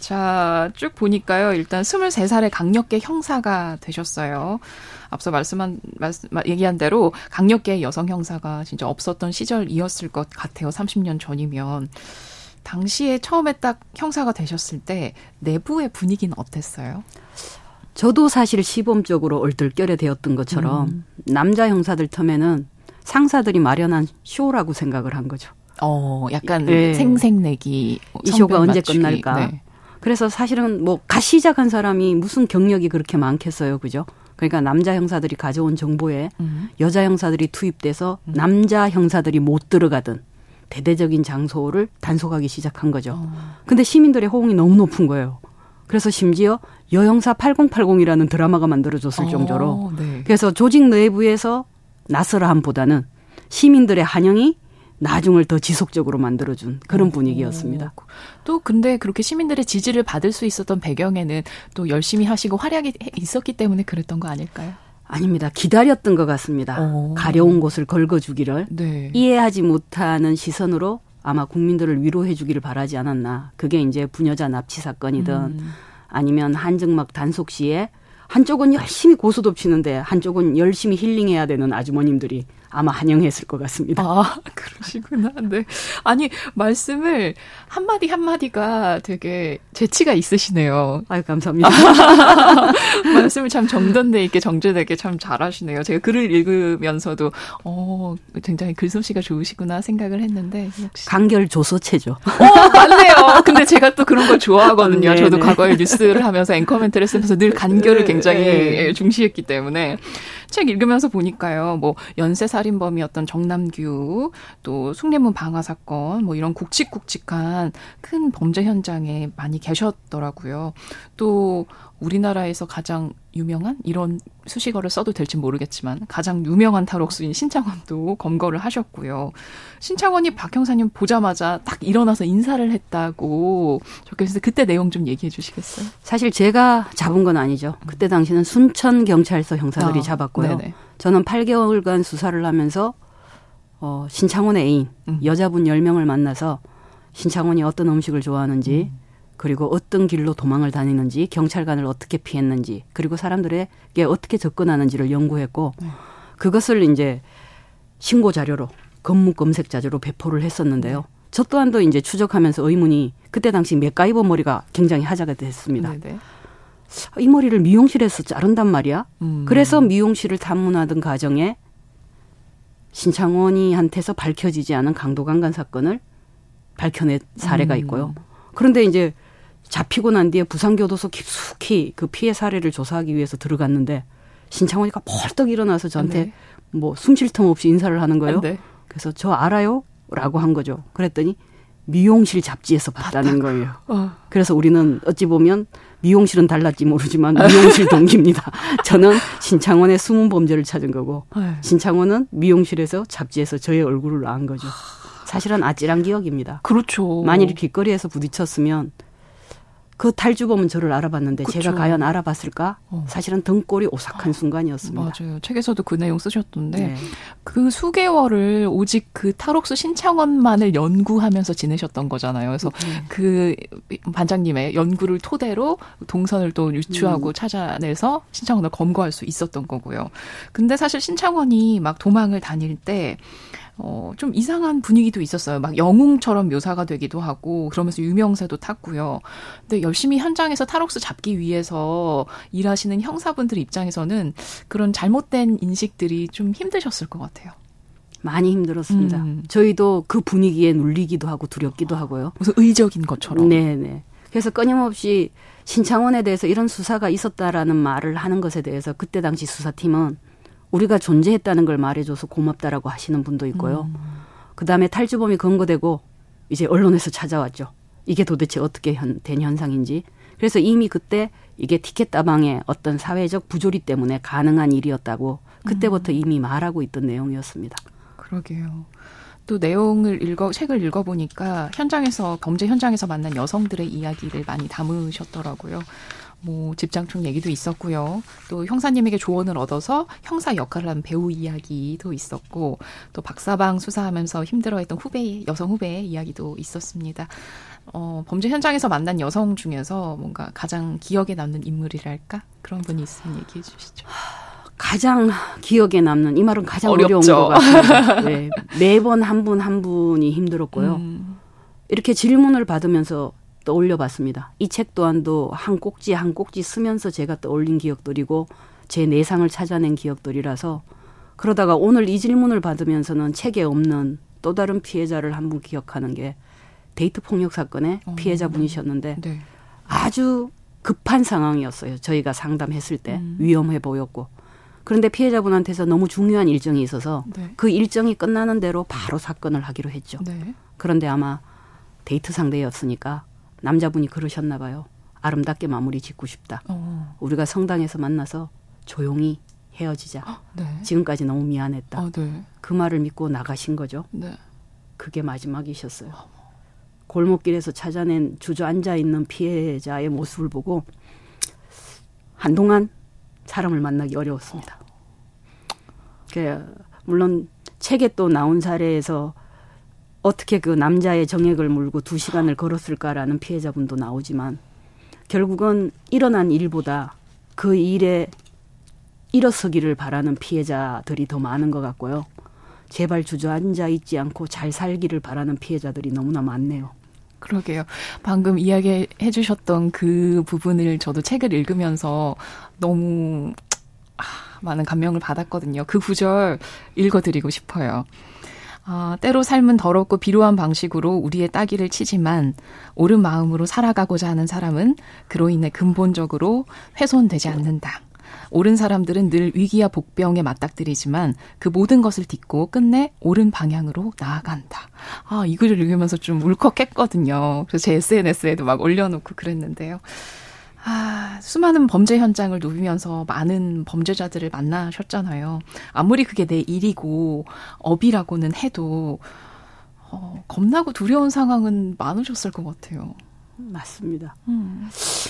자, 쭉 보니까요. 일단 23살에 강력계 형사가 되셨어요. 앞서 말씀한, 말씀, 얘기한 대로 강력계 여성 형사가 진짜 없었던 시절이었을 것 같아요. 30년 전이면. 당시에 처음에 딱 형사가 되셨을 때 내부의 분위기는 어땠어요? 저도 사실 시범적으로 얼떨결에 되었던 것처럼 음. 남자 형사들 텀에는 상사들이 마련한 쇼라고 생각을 한 거죠. 어, 약간 네. 생색내기. 이 쇼가 언제 끝날까? 네. 그래서 사실은 뭐갓 시작한 사람이 무슨 경력이 그렇게 많겠어요, 그죠? 그러니까 남자 형사들이 가져온 정보에 음. 여자 형사들이 투입돼서 음. 남자 형사들이 못 들어가던 대대적인 장소를 단속하기 시작한 거죠. 어. 근데 시민들의 호응이 너무 높은 거예요. 그래서 심지어 여형사 8080이라는 드라마가 만들어졌을 어, 정도로 네. 그래서 조직 내부에서 나서라함보다는 시민들의 환영이 나중을 더 지속적으로 만들어준 그런 분위기였습니다. 또 근데 그렇게 시민들의 지지를 받을 수 있었던 배경에는 또 열심히 하시고 활약이 있었기 때문에 그랬던 거 아닐까요? 아닙니다. 기다렸던 것 같습니다. 오. 가려운 곳을 걸거주기를 네. 이해하지 못하는 시선으로 아마 국민들을 위로해주기를 바라지 않았나. 그게 이제 부녀자 납치 사건이든 음. 아니면 한증막 단속 시에 한쪽은 열심히 고소도 치는데 한쪽은 열심히 힐링해야 되는 아주머님들이 아마 환영했을 것 같습니다. 아, 그러시구나. 네. 아니, 말씀을 한마디 한마디가 되게 재치가 있으시네요. 아유, 감사합니다. 말씀을 참 정돈돼 있게 정제되게 참 잘하시네요. 제가 글을 읽으면서도, 어, 굉장히 글솜씨가 좋으시구나 생각을 했는데, 역시. 간결 조소체죠. 어, 맞네요. 근데 제가 또 그런 걸 좋아하거든요. 네, 저도 네. 과거에 뉴스를 하면서 앵커멘트를 쓰면서 늘 간결을 굉장히 네. 중시했기 때문에. 책 읽으면서 보니까요, 뭐, 연쇄 살인범이었던 정남규, 또 숭례문 방화 사건, 뭐 이런 굵직굵직한 큰 범죄 현장에 많이 계셨더라고요. 또, 우리나라에서 가장 유명한 이런 수식어를 써도 될지 모르겠지만 가장 유명한 탈옥수인 신창원도 검거를 하셨고요. 신창원이 박 형사님 보자마자 딱 일어나서 인사를 했다고 적혀 있어서 그때 내용 좀 얘기해 주시겠어요? 사실 제가 잡은 건 아니죠. 그때 당시는 순천 경찰서 형사들이 아, 잡았고요. 네네. 저는 8개월간 수사를 하면서 어, 신창원의 애인 음. 여자분 10명을 만나서 신창원이 어떤 음식을 좋아하는지 음. 그리고 어떤 길로 도망을 다니는지 경찰관을 어떻게 피했는지 그리고 사람들에게 어떻게 접근하는지를 연구했고 네. 그것을 이제 신고 자료로 검문 검색 자료로 배포를 했었는데요. 네. 저 또한도 이제 추적하면서 의문이 그때 당시 맥가이버 머리가 굉장히 하자가 됐습니다. 네네. 네. 이 머리를 미용실에서 자른단 말이야. 음. 그래서 미용실을 탐문하던 과정에 신창원이한테서 밝혀지지 않은 강도 강간 사건을 밝혀낸 사례가 음. 있고요. 그런데 이제 잡히고 난 뒤에 부산교도소 깊숙이 그 피해 사례를 조사하기 위해서 들어갔는데 신창원이가 벌떡 일어나서 저한테 네. 뭐숨 쉴 틈 없이 인사를 하는 거예요. 네. 그래서 저 알아요? 라고 한 거죠. 그랬더니 미용실 잡지에서 봤다는 거예요. 어. 그래서 우리는 어찌 보면 미용실은 달랐지 모르지만 미용실 동기입니다. 저는 신창원의 숨은 범죄를 찾은 거고 네. 신창원은 미용실에서 잡지에서 저의 얼굴을 안 거죠. 사실은 아찔한 기억입니다. 그렇죠. 만일 길거리에서 부딪혔으면 그 탈주범은 저를 알아봤는데 그쵸. 제가 과연 알아봤을까? 어. 사실은 등골이 오싹한 어. 순간이었습니다. 맞아요. 책에서도 그 내용 쓰셨던데 네. 그 수개월을 오직 그 탈옥수 신창원만을 연구하면서 지내셨던 거잖아요. 그래서 네. 그 반장님의 연구를 토대로 동선을 또 유추하고 음. 찾아내서 신창원을 검거할 수 있었던 거고요. 근데 사실 신창원이 막 도망을 다닐 때 어, 좀 이상한 분위기도 있었어요. 막 영웅처럼 묘사가 되기도 하고, 그러면서 유명세도 탔고요. 근데 열심히 현장에서 탈옥수 잡기 위해서 일하시는 형사분들 입장에서는 그런 잘못된 인식들이 좀 힘드셨을 것 같아요. 많이 힘들었습니다. 음. 저희도 그 분위기에 눌리기도 하고 두렵기도 하고요. 무슨 의적인 것처럼. 네네. 그래서 끊임없이 신창원에 대해서 이런 수사가 있었다라는 말을 하는 것에 대해서 그때 당시 수사팀은 우리가 존재했다는 걸 말해줘서 고맙다라고 하시는 분도 있고요. 음. 그 다음에 탈주범이 근거되고 이제 언론에서 찾아왔죠. 이게 도대체 어떻게 현, 된 현상인지. 그래서 이미 그때 이게 티켓 따방의 어떤 사회적 부조리 때문에 가능한 일이었다고 그때부터 음. 이미 말하고 있던 내용이었습니다. 그러게요. 또 내용을 읽어 책을 읽어보니까 현장에서 범죄 현장에서 만난 여성들의 이야기를 많이 담으셨더라고요. 뭐 집장충 얘기도 있었고요. 또 형사님에게 조언을 얻어서 형사 역할을 한 배우 이야기도 있었고 또 박사방 수사하면서 힘들어했던 후배 여성 후배의 이야기도 있었습니다. 어, 범죄 현장에서 만난 여성 중에서 뭔가 가장 기억에 남는 인물이랄까 그런 분이 있으면 얘기해 주시죠. 가장 기억에 남는 이 말은 가장 어렵죠. 어려운 것 같아요. 네, 매번 한 분한 한 분이 힘들었고요. 음. 이렇게 질문을 받으면서 떠올려 봤습니다. 이 책 또한도 한 꼭지 한 꼭지 쓰면서 제가 떠올린 기억들이고 제 내상을 찾아낸 기억들이라서 그러다가 오늘 이 질문을 받으면서는 책에 없는 또 다른 피해자를 한 분 기억하는 게 데이트 폭력 사건의 어, 피해자분이셨는데 네. 아주 급한 상황이었어요. 저희가 상담했을 때 음. 위험해 보였고 그런데 피해자분한테서 너무 중요한 일정이 있어서 네. 그 일정이 끝나는 대로 바로 사건을 하기로 했죠. 네. 그런데 아마 데이트 상대였으니까 남자분이 그러셨나 봐요. 아름답게 마무리 짓고 싶다. 어. 우리가 성당에서 만나서 조용히 헤어지자. 네. 지금까지 너무 미안했다. 어, 네. 그 말을 믿고 나가신 거죠. 네. 그게 마지막이셨어요. 골목길에서 찾아낸 주저앉아 있는 피해자의 모습을 보고 한동안 사람을 만나기 어려웠습니다. 그 물론 책에 또 나온 사례에서 어떻게 그 남자의 정액을 물고 두 시간을 걸었을까라는 피해자분도 나오지만 결국은 일어난 일보다 그 일에 일어서기를 바라는 피해자들이 더 많은 것 같고요. 제발 주저앉아 있지 않고 잘 살기를 바라는 피해자들이 너무나 많네요. 그러게요. 방금 이야기해 주셨던 그 부분을 저도 책을 읽으면서 너무 아, 많은 감명을 받았거든요. 그 구절 읽어드리고 싶어요. 아, 때로 삶은 더럽고 비루한 방식으로 우리의 따기를 치지만 옳은 마음으로 살아가고자 하는 사람은 그로 인해 근본적으로 훼손되지 않는다. 옳은 사람들은 늘 위기와 복병에 맞닥뜨리지만 그 모든 것을 딛고 끝내 옳은 방향으로 나아간다. 아, 이 글을 읽으면서 좀 울컥했거든요. 그래서 제 SNS에도 막 올려놓고 그랬는데요. 아, 수많은 범죄 현장을 누비면서 많은 범죄자들을 만나셨잖아요. 아무리 그게 내 일이고 업이라고는 해도 어, 겁나고 두려운 상황은 많으셨을 것 같아요. 맞습니다. 음.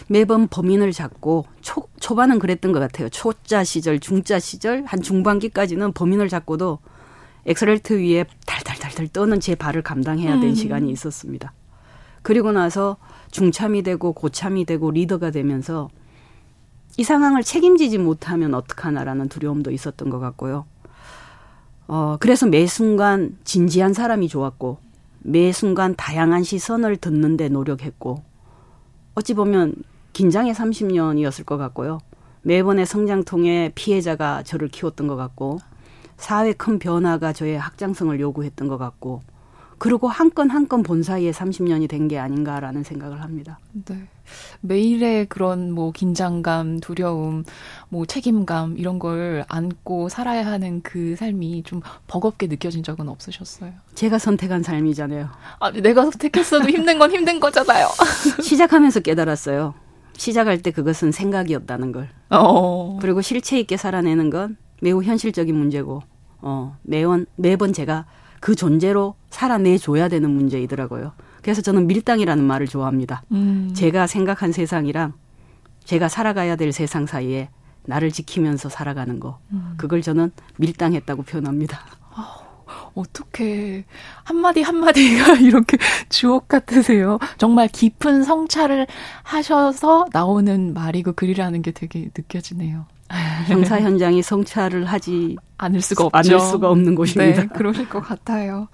매번 범인을 잡고 초, 초반은 그랬던 것 같아요. 초짜 시절, 중짜 시절, 한 중반기까지는 범인을 잡고도 엑셀레이터 위에 달달달달 떠는 제 발을 감당해야 된 음. 시간이 있었습니다. 그리고 나서 중참이 되고 고참이 되고 리더가 되면서 이 상황을 책임지지 못하면 어떡하나라는 두려움도 있었던 것 같고요. 어, 그래서 매 순간 진지한 사람이 좋았고, 매 순간 다양한 시선을 듣는데 노력했고, 어찌 보면 긴장의 30년이었을 것 같고요. 매번의 성장통에 피해자가 저를 키웠던 것 같고, 사회 큰 변화가 저의 확장성을 요구했던 것 같고, 그리고 한 건 한 건 본 사이에 30년이 된 게 아닌가라는 생각을 합니다. 네. 매일의 그런 뭐 긴장감, 두려움, 뭐 책임감 이런 걸 안고 살아야 하는 그 삶이 좀 버겁게 느껴진 적은 없으셨어요? 제가 선택한 삶이잖아요. 아, 내가 선택했어도 힘든 건 힘든 거잖아요. 시작하면서 깨달았어요. 시작할 때 그것은 생각이었다는 걸. 어. 그리고 실체 있게 살아내는 건 매우 현실적인 문제고, 어, 매번, 매번 제가 그 존재로 살아내줘야 되는 문제이더라고요. 그래서 저는 밀당이라는 말을 좋아합니다. 음. 제가 생각한 세상이랑 제가 살아가야 될 세상 사이에 나를 지키면서 살아가는 거. 음. 그걸 저는 밀당했다고 표현합니다. 어떻게 한마디 한마디가 이렇게 주옥 같으세요? 정말 깊은 성찰을 하셔서 나오는 말이고 글이라는 게 되게 느껴지네요. 형사 현장이 성찰을 하지 않을 수가 없죠. 않을 수가 없는 곳입니다. 네, 그러실 것 같아요.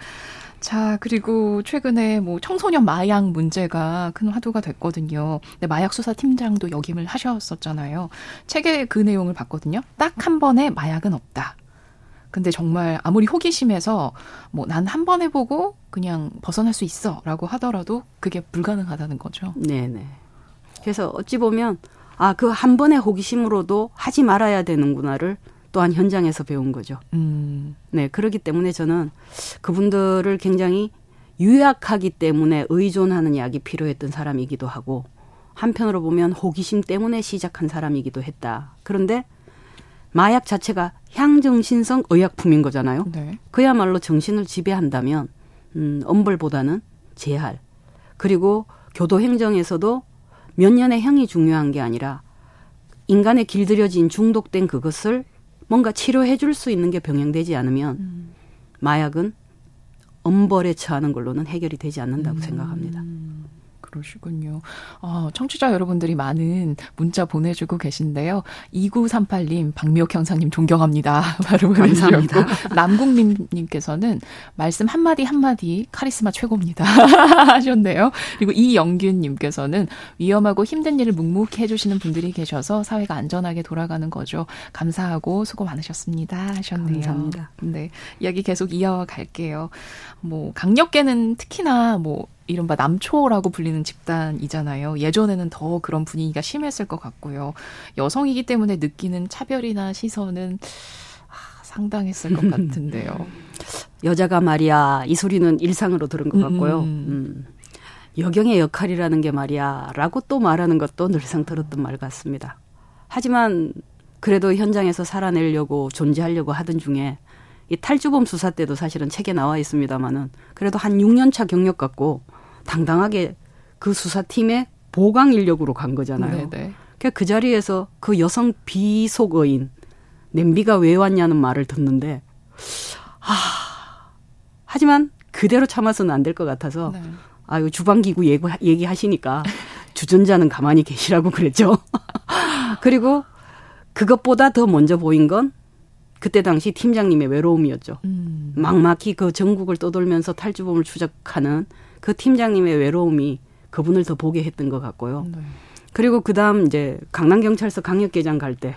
자, 그리고 최근에 뭐 청소년 마약 문제가 큰 화두가 됐거든요. 근데 마약 수사 팀장도 역임을 하셨었잖아요. 책에 그 내용을 봤거든요. 딱 한 번에 마약은 없다. 근데 정말 아무리 호기심에서 뭐 난 한 번 해보고 그냥 벗어날 수 있어라고 하더라도 그게 불가능하다는 거죠. 네네. 그래서 어찌 보면 아 그 한 번의 호기심으로도 하지 말아야 되는구나를 또한 현장에서 배운 거죠. 음. 네, 그렇기 때문에 저는 그분들을 굉장히 유약하기 때문에 의존하는 약이 필요했던 사람이기도 하고 한편으로 보면 호기심 때문에 시작한 사람이기도 했다. 그런데 마약 자체가 향정신성 의약품인 거잖아요. 네. 그야말로 정신을 지배한다면 음, 엄벌보다는 재할 그리고 교도 행정에서도 몇 년의 형이 중요한 게 아니라 인간에 길들여진 중독된 그것을 뭔가 치료해 줄 수 있는 게 병행되지 않으면 음. 마약은 엄벌에 처하는 걸로는 해결이 되지 않는다고 음. 생각합니다. 그러시군요. 어, 청취자 여러분들이 많은 문자 보내주고 계신데요. 2938님, 박미옥 형사님 존경합니다. 바로 감사합니다. 남국님님께서는 말씀 한마디 한마디 카리스마 최고입니다. 하셨네요. 그리고 이영균님께서는 위험하고 힘든 일을 묵묵히 해주시는 분들이 계셔서 사회가 안전하게 돌아가는 거죠. 감사하고 수고 많으셨습니다. 하셨네요. 감사합니다. 네. 이야기 계속 이어갈게요. 뭐, 강력계는 특히나 뭐, 이른바 남초라고 불리는 집단이잖아요. 예전에는 더 그런 분위기가 심했을 것 같고요. 여성이기 때문에 느끼는 차별이나 시선은 아, 상당했을 것 같은데요. 여자가 말이야 이 소리는 일상으로 들은 것 같고요. 음. 음. 여경의 역할이라는 게 말이야 라고 또 말하는 것도 늘상 들었던 말 같습니다. 하지만 그래도 현장에서 살아내려고 존재하려고 하던 중에 이 탈주범 수사 때도 사실은 책에 나와 있습니다마는 그래도 한 6년 차 경력 갖고 당당하게 그 수사팀의 보강 인력으로 간 거잖아요. 네네. 그러니까 그 자리에서 그 여성 비속어인 냄비가 왜 왔냐는 말을 듣는데 아 하지만 그대로 참아서는 안 될 것 같아서 네. 아유 주방기구 얘기, 얘기하시니까 주전자는 가만히 계시라고 그랬죠. 그리고 그것보다 더 먼저 보인 건 그때 당시 팀장님의 외로움이었죠. 음. 막막히 그 전국을 떠돌면서 탈주범을 추적하는 그 팀장님의 외로움이 그분을 더 보게 했던 것 같고요. 네. 그리고 그 다음 이제 강남경찰서 강력계장 갈 때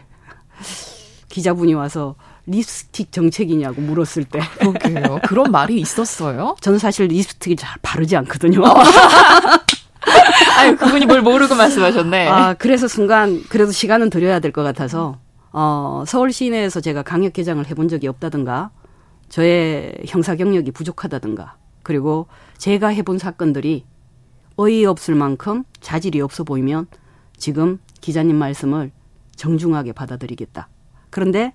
기자분이 와서 립스틱 정책이냐고 물었을 때. 그러게요. 그런 말이 있었어요? 저는 사실 립스틱을 잘 바르지 않거든요. 아유, 그분이 뭘 모르고 말씀하셨네. 아, 그래서 순간, 그래도 시간은 드려야 될 것 같아서, 어, 서울 시내에서 제가 강력개장을 해본 적이 없다든가, 저의 형사 경력이 부족하다든가, 그리고 제가 해본 사건들이 어이없을 만큼 자질이 없어 보이면 지금 기자님 말씀을 정중하게 받아들이겠다. 그런데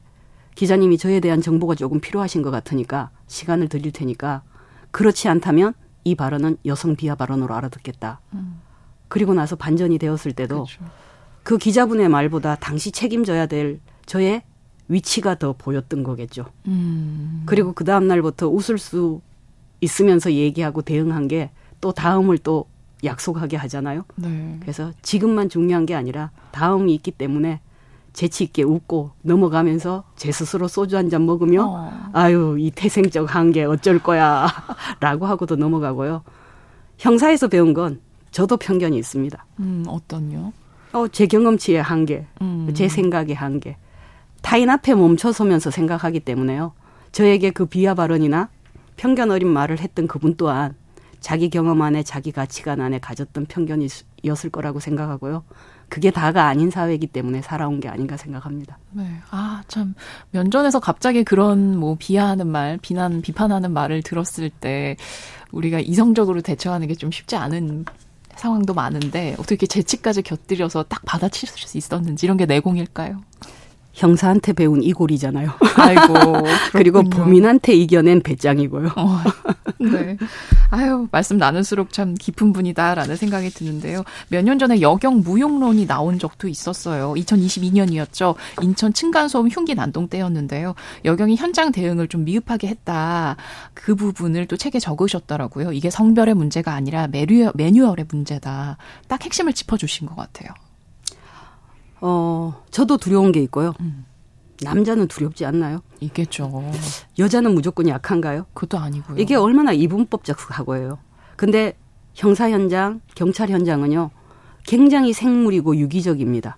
기자님이 저에 대한 정보가 조금 필요하신 것 같으니까 시간을 드릴 테니까 그렇지 않다면 이 발언은 여성 비하 발언으로 알아듣겠다. 음. 그리고 나서 반전이 되었을 때도 그렇죠. 그 기자분의 말보다 당시 책임져야 될 저의 위치가 더 보였던 거겠죠. 음. 그리고 그 다음 날부터 웃을 수 있으면서 얘기하고 대응한 게 또 다음을 또 약속하게 하잖아요. 네. 그래서 지금만 중요한 게 아니라 다음이 있기 때문에 재치 있게 웃고 넘어가면서 제 스스로 소주 한 잔 먹으며 어. 아유 이 태생적 한계 어쩔 거야라고 하고도 넘어가고요. 형사에서 배운 건 저도 편견이 있습니다. 음 어떤요? 어, 제 경험치의 한계, 음. 제 생각의 한계. 타인 앞에 멈춰서면서 생각하기 때문에요. 저에게 그 비하 발언이나 편견 어린 말을 했던 그분 또한 자기 경험 안에 자기 가치관 안에 가졌던 편견이었을 거라고 생각하고요. 그게 다가 아닌 사회이기 때문에 살아온 게 아닌가 생각합니다. 네. 아, 참. 면전에서 갑자기 그런 뭐 비하하는 말, 비난, 비판하는 말을 들었을 때 우리가 이성적으로 대처하는 게 좀 쉽지 않은 상황도 많은데 어떻게 재치까지 곁들여서 딱 받아칠 수 있었는지 이런 게 내공일까요? 형사한테 배운 이골이잖아요. 아이고. 그리고 범인한테 이겨낸 배짱이고요. 어, 네. 아유, 말씀 나눌수록 참 깊은 분이다라는 생각이 드는데요. 몇 년 전에 여경 무용론이 나온 적도 있었어요. 2022년이었죠. 인천 층간소음 흉기 난동 때였는데요. 여경이 현장 대응을 좀 미흡하게 했다. 그 부분을 또 책에 적으셨더라고요. 이게 성별의 문제가 아니라 매뉴얼, 매뉴얼의 문제다. 딱 핵심을 짚어주신 것 같아요. 어, 저도 두려운 게 있고요. 음. 남자는 두렵지 않나요? 있겠죠. 여자는 무조건 약한가요? 그것도 아니고요. 이게 얼마나 이분법적 사고예요. 근데 형사 현장, 경찰 현장은요. 굉장히 생물이고 유기적입니다.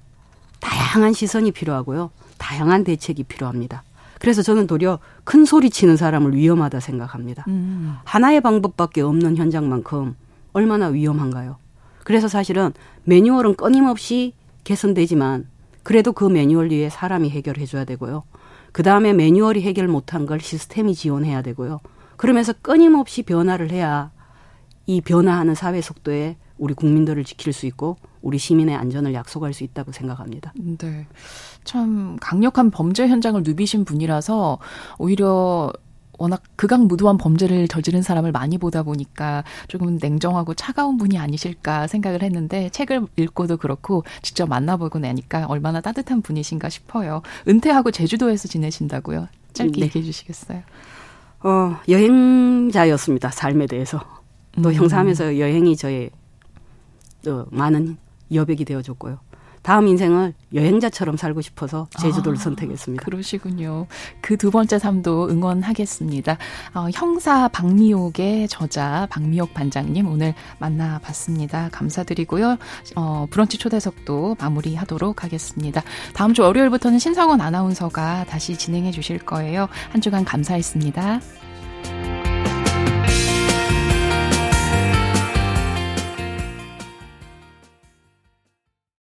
다양한 시선이 필요하고요. 다양한 대책이 필요합니다. 그래서 저는 도리어 큰 소리 치는 사람을 위험하다 생각합니다. 음. 하나의 방법밖에 없는 현장만큼 얼마나 위험한가요? 그래서 사실은 매뉴얼은 끊임없이 개선되지만 그래도 그 매뉴얼 위에 사람이 해결해 줘야 되고요. 그 다음에 매뉴얼이 해결 못한 걸 시스템이 지원해야 되고요. 그러면서 끊임없이 변화를 해야 이 변화하는 사회 속도에 우리 국민들을 지킬 수 있고 우리 시민의 안전을 약속할 수 있다고 생각합니다. 네. 참 강력한 범죄 현장을 누비신 분이라서 오히려 워낙 극악무도한 범죄를 저지른 사람을 많이 보다 보니까 조금 냉정하고 차가운 분이 아니실까 생각을 했는데 책을 읽고도 그렇고 직접 만나보고 나니까 얼마나 따뜻한 분이신가 싶어요. 은퇴하고 제주도에서 지내신다고요? 짧게 네. 얘기해 주시겠어요? 어, 여행자였습니다. 삶에 대해서. 또 음. 형사하면서 여행이 저의 어, 많은 여백이 되어줬고요. 다음 인생을 여행자처럼 살고 싶어서 제주도를 아, 선택했습니다. 그러시군요. 그 두 번째 삶도 응원하겠습니다. 어, 형사 박미옥의 저자 박미옥 반장님 오늘 만나봤습니다. 감사드리고요. 어, 브런치 초대석도 마무리하도록 하겠습니다. 다음 주 월요일부터는 신성원 아나운서가 다시 진행해 주실 거예요. 한 주간 감사했습니다.